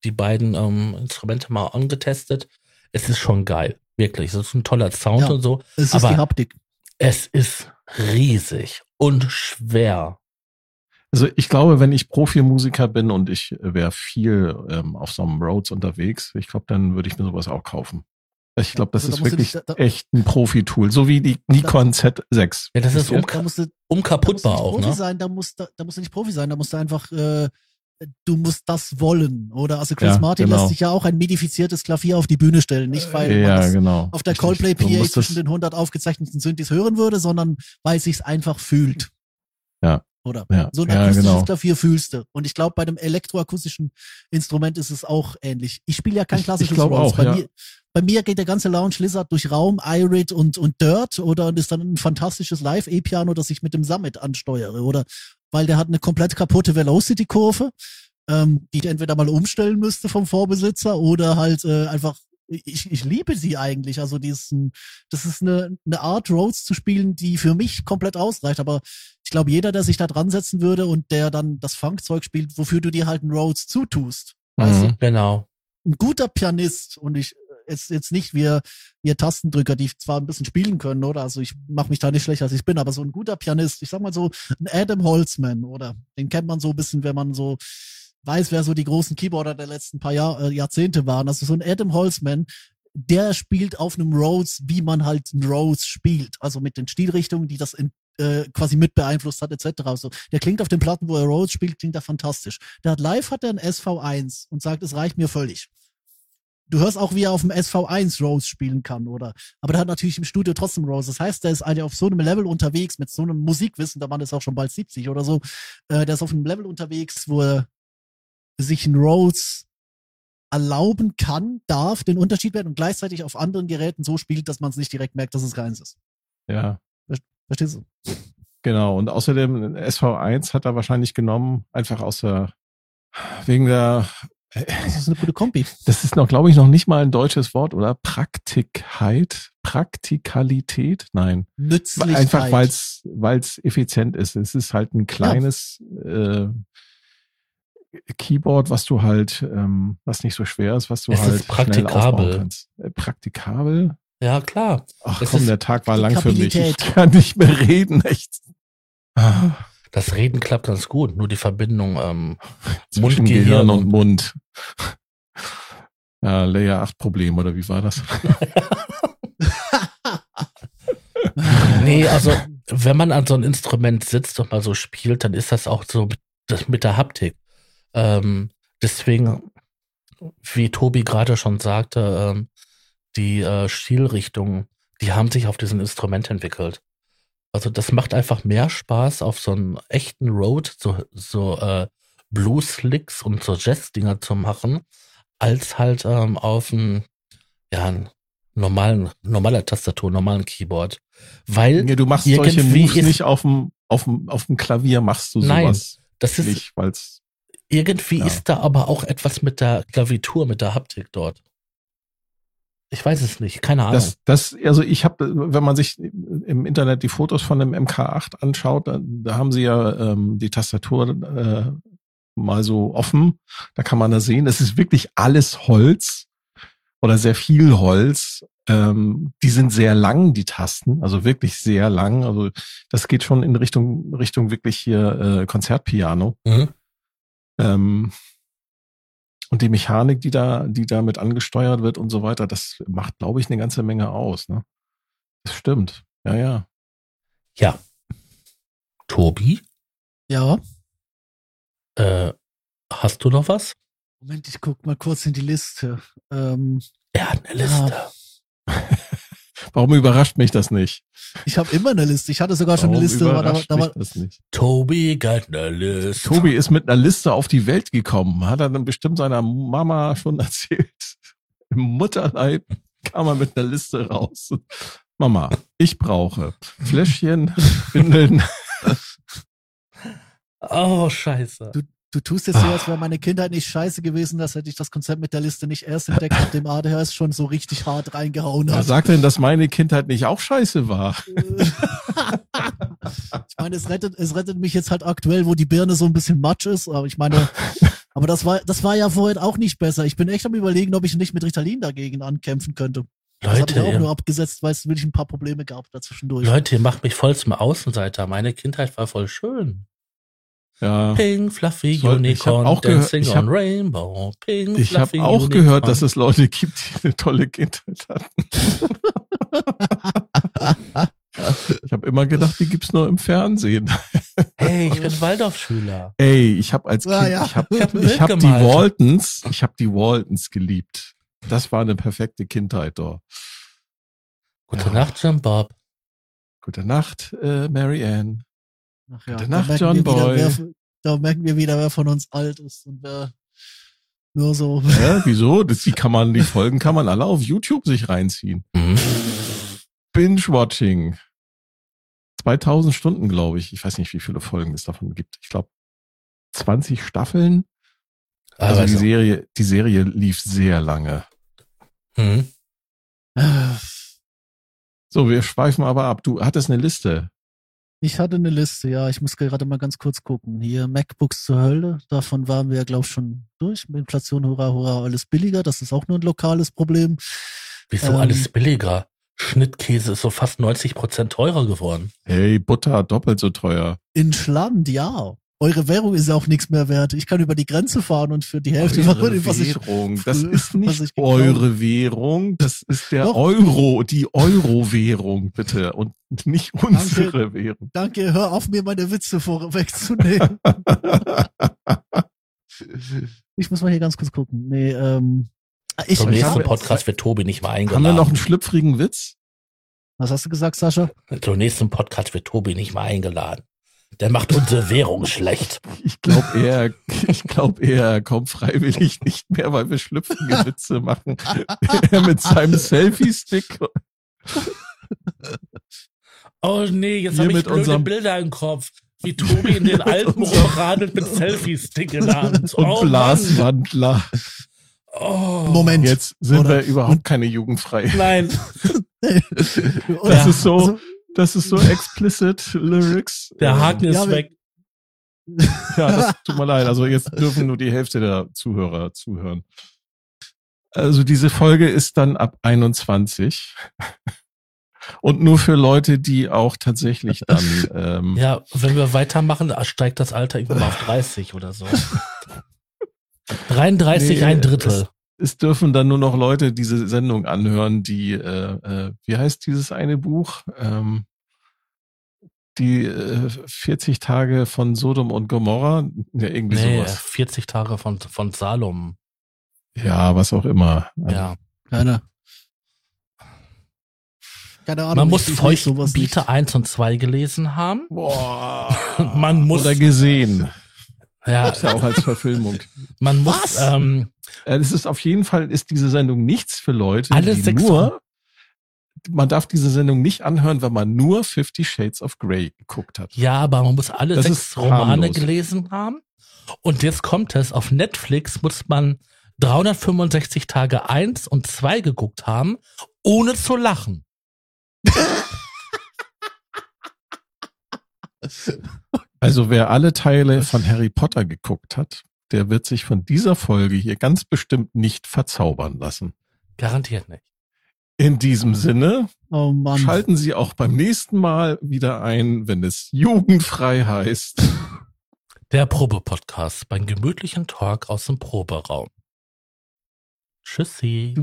die beiden ähm, Instrumente mal angetestet. Es ist schon geil, wirklich. Es ist ein toller Sound Ja. und so. Es ist Aber- die Haptik. Es ist riesig und schwer. Also ich glaube, wenn ich Profimusiker bin und ich wäre viel ähm, auf so einem Roads unterwegs, ich glaube, dann würde ich mir sowas auch kaufen. Ich glaube, das Also da ist wirklich dich- da- echt ein Profi-Tool, so wie die Nikon Z6. Ja, das ist um, Da musst du, da musst du unkaputtbar nicht auch, Profi ne? sein, da musst, du, da musst du nicht Profi sein, da musst du einfach, äh, du musst das wollen. Oder also Chris Ja, Martin genau. lässt sich ja auch ein modifiziertes Klavier auf die Bühne stellen, nicht weil man ja, das genau. auf der. Coldplay PA zwischen den 100 aufgezeichneten Synthes hören würde, sondern weil es sich einfach fühlt. Ja. Oder Ja, so ein akustisches genau. Klavier fühlst du. Und ich glaube, bei dem elektroakustischen Instrument ist es auch ähnlich. Ich spiele ja kein Ich- ich klassisches glaub Rhodes. auch, bei, mir, bei mir geht der ganze Lounge Lizard durch Raum, Irid und, und Dirt oder und ist dann ein fantastisches Live-E-Piano, das ich mit dem Summit ansteuere. Oder weil der hat eine komplett kaputte Velocity-Kurve, ähm, die ich entweder mal umstellen müsste vom Vorbesitzer oder halt äh, einfach ich, ich liebe sie eigentlich. Also die ist ein, das ist eine, eine Art Rhodes zu spielen, die für mich komplett ausreicht. Aber ich glaube, jeder, der sich da dran setzen würde und der dann das Funkzeug spielt, wofür du dir halt einen Rhodes zutust. Mhm. Genau. Ein guter Pianist und ich jetzt jetzt nicht wir wir Tastendrücker, die zwar ein bisschen spielen können, oder? Also ich mache mich da nicht schlecht, als ich bin, aber so ein guter Pianist, ich sag mal so ein Adam Holzman, oder? Den kennt man so ein bisschen, wenn man so weiß, wer so die großen Keyboarder der letzten paar Jahr, äh, Jahrzehnte waren. Also so ein Adam Holzman, der spielt auf einem Rhodes, wie man halt einen Rhodes spielt. Also mit den Stilrichtungen, die das in, äh, quasi mit beeinflusst hat, etc. Also der klingt auf den Platten, wo er Rhodes spielt, klingt er fantastisch. Der hat live hat er ein SV1 und sagt, es reicht mir völlig. Du hörst auch, wie er auf dem SV1 Rhodes spielen kann, oder? Aber der hat natürlich im Studio trotzdem Rhodes. Das heißt, der ist halt auf so einem Level unterwegs, mit so einem Musikwissen, der Mann ist auch schon bald 70 oder so, äh, der ist auf einem Level unterwegs, wo er sich ein Rhodes erlauben kann, darf, den Unterschied werden und gleichzeitig auf anderen Geräten so spielt, dass man es nicht direkt merkt, dass es keins ist. Ja, Verstehst du? genau. Und außerdem SV1 hat er wahrscheinlich genommen, einfach aus der, wegen der, Das ist eine gute Kombi. das ist noch, glaube ich, noch nicht mal ein deutsches Wort, oder? Praktikheit, Praktikalität? Nein. Nützlichkeit. Einfach weil es weil es effizient ist. Es ist halt ein kleines äh, Keyboard, was du halt, ähm, was nicht so schwer ist, was du Es ist halt schnell praktikabel. aufbauen kannst. Äh, praktikabel? Ja, klar. Ach Es komm, ist der Tag war lang für mich. Ich kann nicht mehr reden, echt. Ah, Das Reden klappt ganz gut, nur die Verbindung ähm, Mund, Gehirn und Mund. Ja, Layer 8 Problem, oder wie war das? Nee, also wenn man an so einem Instrument sitzt und mal so spielt, dann ist das auch so mit, das mit der Haptik. Ähm, deswegen, wie Tobi gerade schon sagte, ähm, die äh, Stilrichtungen, die haben sich auf diesem Instrument entwickelt. Also das macht einfach mehr Spaß, auf so einem echten Road so, so äh, Blues-Licks und so Jazz-Dinger zu machen, als halt ähm, auf einem ja, normalen, normaler Tastatur, normalen Keyboard. Weil Ja, du machst solche Moves nicht auf dem, auf dem, auf dem Klavier, machst du Nein, sowas das ist nicht, weil's, Irgendwie Ja. ist da aber auch etwas mit der Klavitur, mit der Haptik dort. Ich weiß es nicht, keine Ahnung. das, das, also ich habe, wenn man sich im Internet die Fotos von dem MK8 anschaut, da, da haben sie ja ähm, die Tastatur äh, mal so offen. Da kann man da sehen, es ist wirklich alles Holz oder sehr viel Holz. Ähm, die sind sehr lang, die Tasten, also wirklich sehr lang. Also das geht schon in Richtung Richtung wirklich hier äh, Konzertpiano. Mhm. Ähm, und die Mechanik, die da, die damit angesteuert wird und so weiter, das macht, glaube ich, eine ganze Menge aus. Ne? Das stimmt. Ja, ja. ja. Tobi, Ja. äh, hast du noch was? Moment, ich guck mal kurz in die Liste. Ähm, Er hat eine Liste. Warum überrascht mich das nicht? ich habe immer eine Liste. Ich hatte sogar schon Warum eine Liste. aber Da, überrascht da mich war, das nicht? Tobi got eine Liste. Tobi ist mit einer Liste auf die Welt gekommen. Hat er dann bestimmt seiner Mama schon erzählt. Im Mutterleib kam er mit einer Liste raus. Mama, ich brauche Fläschchen, Windeln. Oh, scheiße. Du- du tust jetzt so, als wäre meine Kindheit nicht scheiße gewesen, dass hätte ich das Konzept mit der Liste nicht erst entdeckt, nachdem ADHS schon so richtig hart reingehauen Wer hat. sagt denn, dass meine Kindheit nicht auch scheiße war? ich meine, es rettet, es rettet mich jetzt halt aktuell, wo die Birne so ein bisschen matsch ist, aber ich meine, aber das war, das war ja vorher auch nicht besser. Ich bin echt am überlegen, ob ich nicht mit Ritalin dagegen ankämpfen könnte. Das habe ich Leute, auch ihr, nur abgesetzt, weil es wirklich ein paar Probleme gab dazwischendurch. Leute, ihr macht mich voll zum Außenseiter. Meine Kindheit war voll schön. Ja. Pink, fluffy Soll- unicorn, auch gehört- dancing ich on hab- rainbow. Pink, Ich habe auch unicorn. gehört, dass es Leute gibt, die eine tolle Kindheit hatten. ich habe immer gedacht, die gibt's nur im Fernsehen. Hey, ich bin Waldorfschüler. Ey, ich habe als Kind, Ah, ja. ich habe hab ich hab die. Waltons, ich habe die Waltons geliebt. Das war eine perfekte Kindheit dort. Gute Ja. Nacht, Jim Bob. Gute Nacht, äh, Mary Ann. Ach ja, Gute da Nacht, merken John wir wieder, Boy. Wer, da merken wir wieder, wer von uns alt ist und wer nur so. Ja, wieso? Das, die kann man, die Folgen kann man alle auf YouTube sich reinziehen. Mhm. Binge-Watching. 2000 Stunden, glaube ich. Ich weiß nicht, wie viele Folgen es davon gibt. Ich glaube, 20 Staffeln. Also Aber die. Serie, die Serie lief sehr lange. Mhm. So, wir schweifen aber ab. Du hattest eine Liste. Ich hatte eine Liste, ja. Ich muss gerade mal ganz kurz gucken. Hier MacBooks zur Hölle. Davon waren wir ja, glaube ich, schon durch. Inflation, hurra, hurra, alles billiger. Das ist auch nur ein lokales Problem. Wieso Ähm. alles billiger? Schnittkäse ist so fast 90 Prozent teurer geworden. Hey, Butter doppelt so teuer. In Schland, ja. Eure Währung ist ja auch nichts mehr wert. Ich kann über die Grenze fahren und für die Hälfte Eure von dem, was ich. Währung. Das früher- ist was nicht ich eure Währung. Das ist der Doch. Euro, die Euro-Währung, bitte. Und nicht unsere Währung. Danke, hör auf, mir meine Witze vorwegzunehmen. ich muss mal hier ganz kurz gucken. Nee, ähm. Ich, Zum ich nächsten Podcast wird Tobi nicht mehr Haben wir eingeladen. noch einen schlüpfrigen Witz? was hast du gesagt, Sascha? Zum nächsten Podcast wird Tobi nicht mehr eingeladen. Der macht unsere Währung schlecht. Ich glaube eher, ich glaube eher, er kommt freiwillig nicht mehr, weil wir schlüpfrige Witze machen. er mit seinem Selfie-Stick. Oh nee, jetzt Wir habe ich mit blöde unserem- Bilder im Kopf. Wie Tobi in den Alpen unserem- rumradelt mit Selfie-Stick in der Hand. Und oh. Blaswandler. Oh. Moment. Jetzt sind Oder- wir überhaupt keine jugendfrei. Nein. Das ist so, also, das ist so explicit Lyrics. Der Haken ist Ja, weg. Ja, das tut mir leid. Also jetzt dürfen nur die Hälfte der Zuhörer zuhören. Also diese Folge ist dann ab 21. Und nur für Leute, die auch tatsächlich dann. Ähm, Ja, wenn wir weitermachen, steigt das Alter irgendwann auf 30 oder so. 33, Nee, ein Drittel. Es dürfen dann nur noch Leute diese Sendung anhören, die, äh, äh, wie heißt dieses eine Buch? Ähm, die äh, 40 Tage von Sodom und Gomorra? Ja, irgendwie Nee, sowas. 40 Tage von, von Salom. Ja, was auch immer. Ja. Keine. Keine Ahnung. Man muss. Feuchtbieter 1 und 2 gelesen haben. Boah. Man muss, Oder gesehen. Ja, Ist ja auch als Verfilmung. man muss, Was? ähm, Äh, Es ist auf jeden Fall, ist diese Sendung nichts für Leute, Alle die sechs nur, man darf diese Sendung nicht anhören, wenn man nur Fifty Shades of Grey geguckt hat. ja, aber man muss alle Das sechs Romane harmlos. gelesen haben. Und jetzt kommt es, auf Netflix muss man 365 Tage 1 und 2 geguckt haben, ohne zu lachen. Also wer alle Teile von Harry Potter geguckt hat, der wird sich von dieser Folge hier ganz bestimmt nicht verzaubern lassen. Garantiert nicht. In diesem Sinne, oh schalten Sie auch beim nächsten Mal wieder ein, wenn es jugendfrei heißt. Der Probe-Podcast beim gemütlichen Talk aus dem Proberaum. Tschüssi.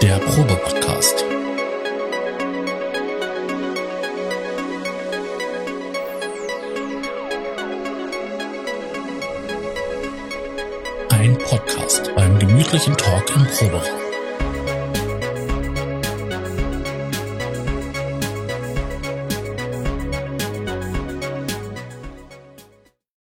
Der Probe-Podcast. Ein Podcast beim gemütlichen Talk im Proberaum.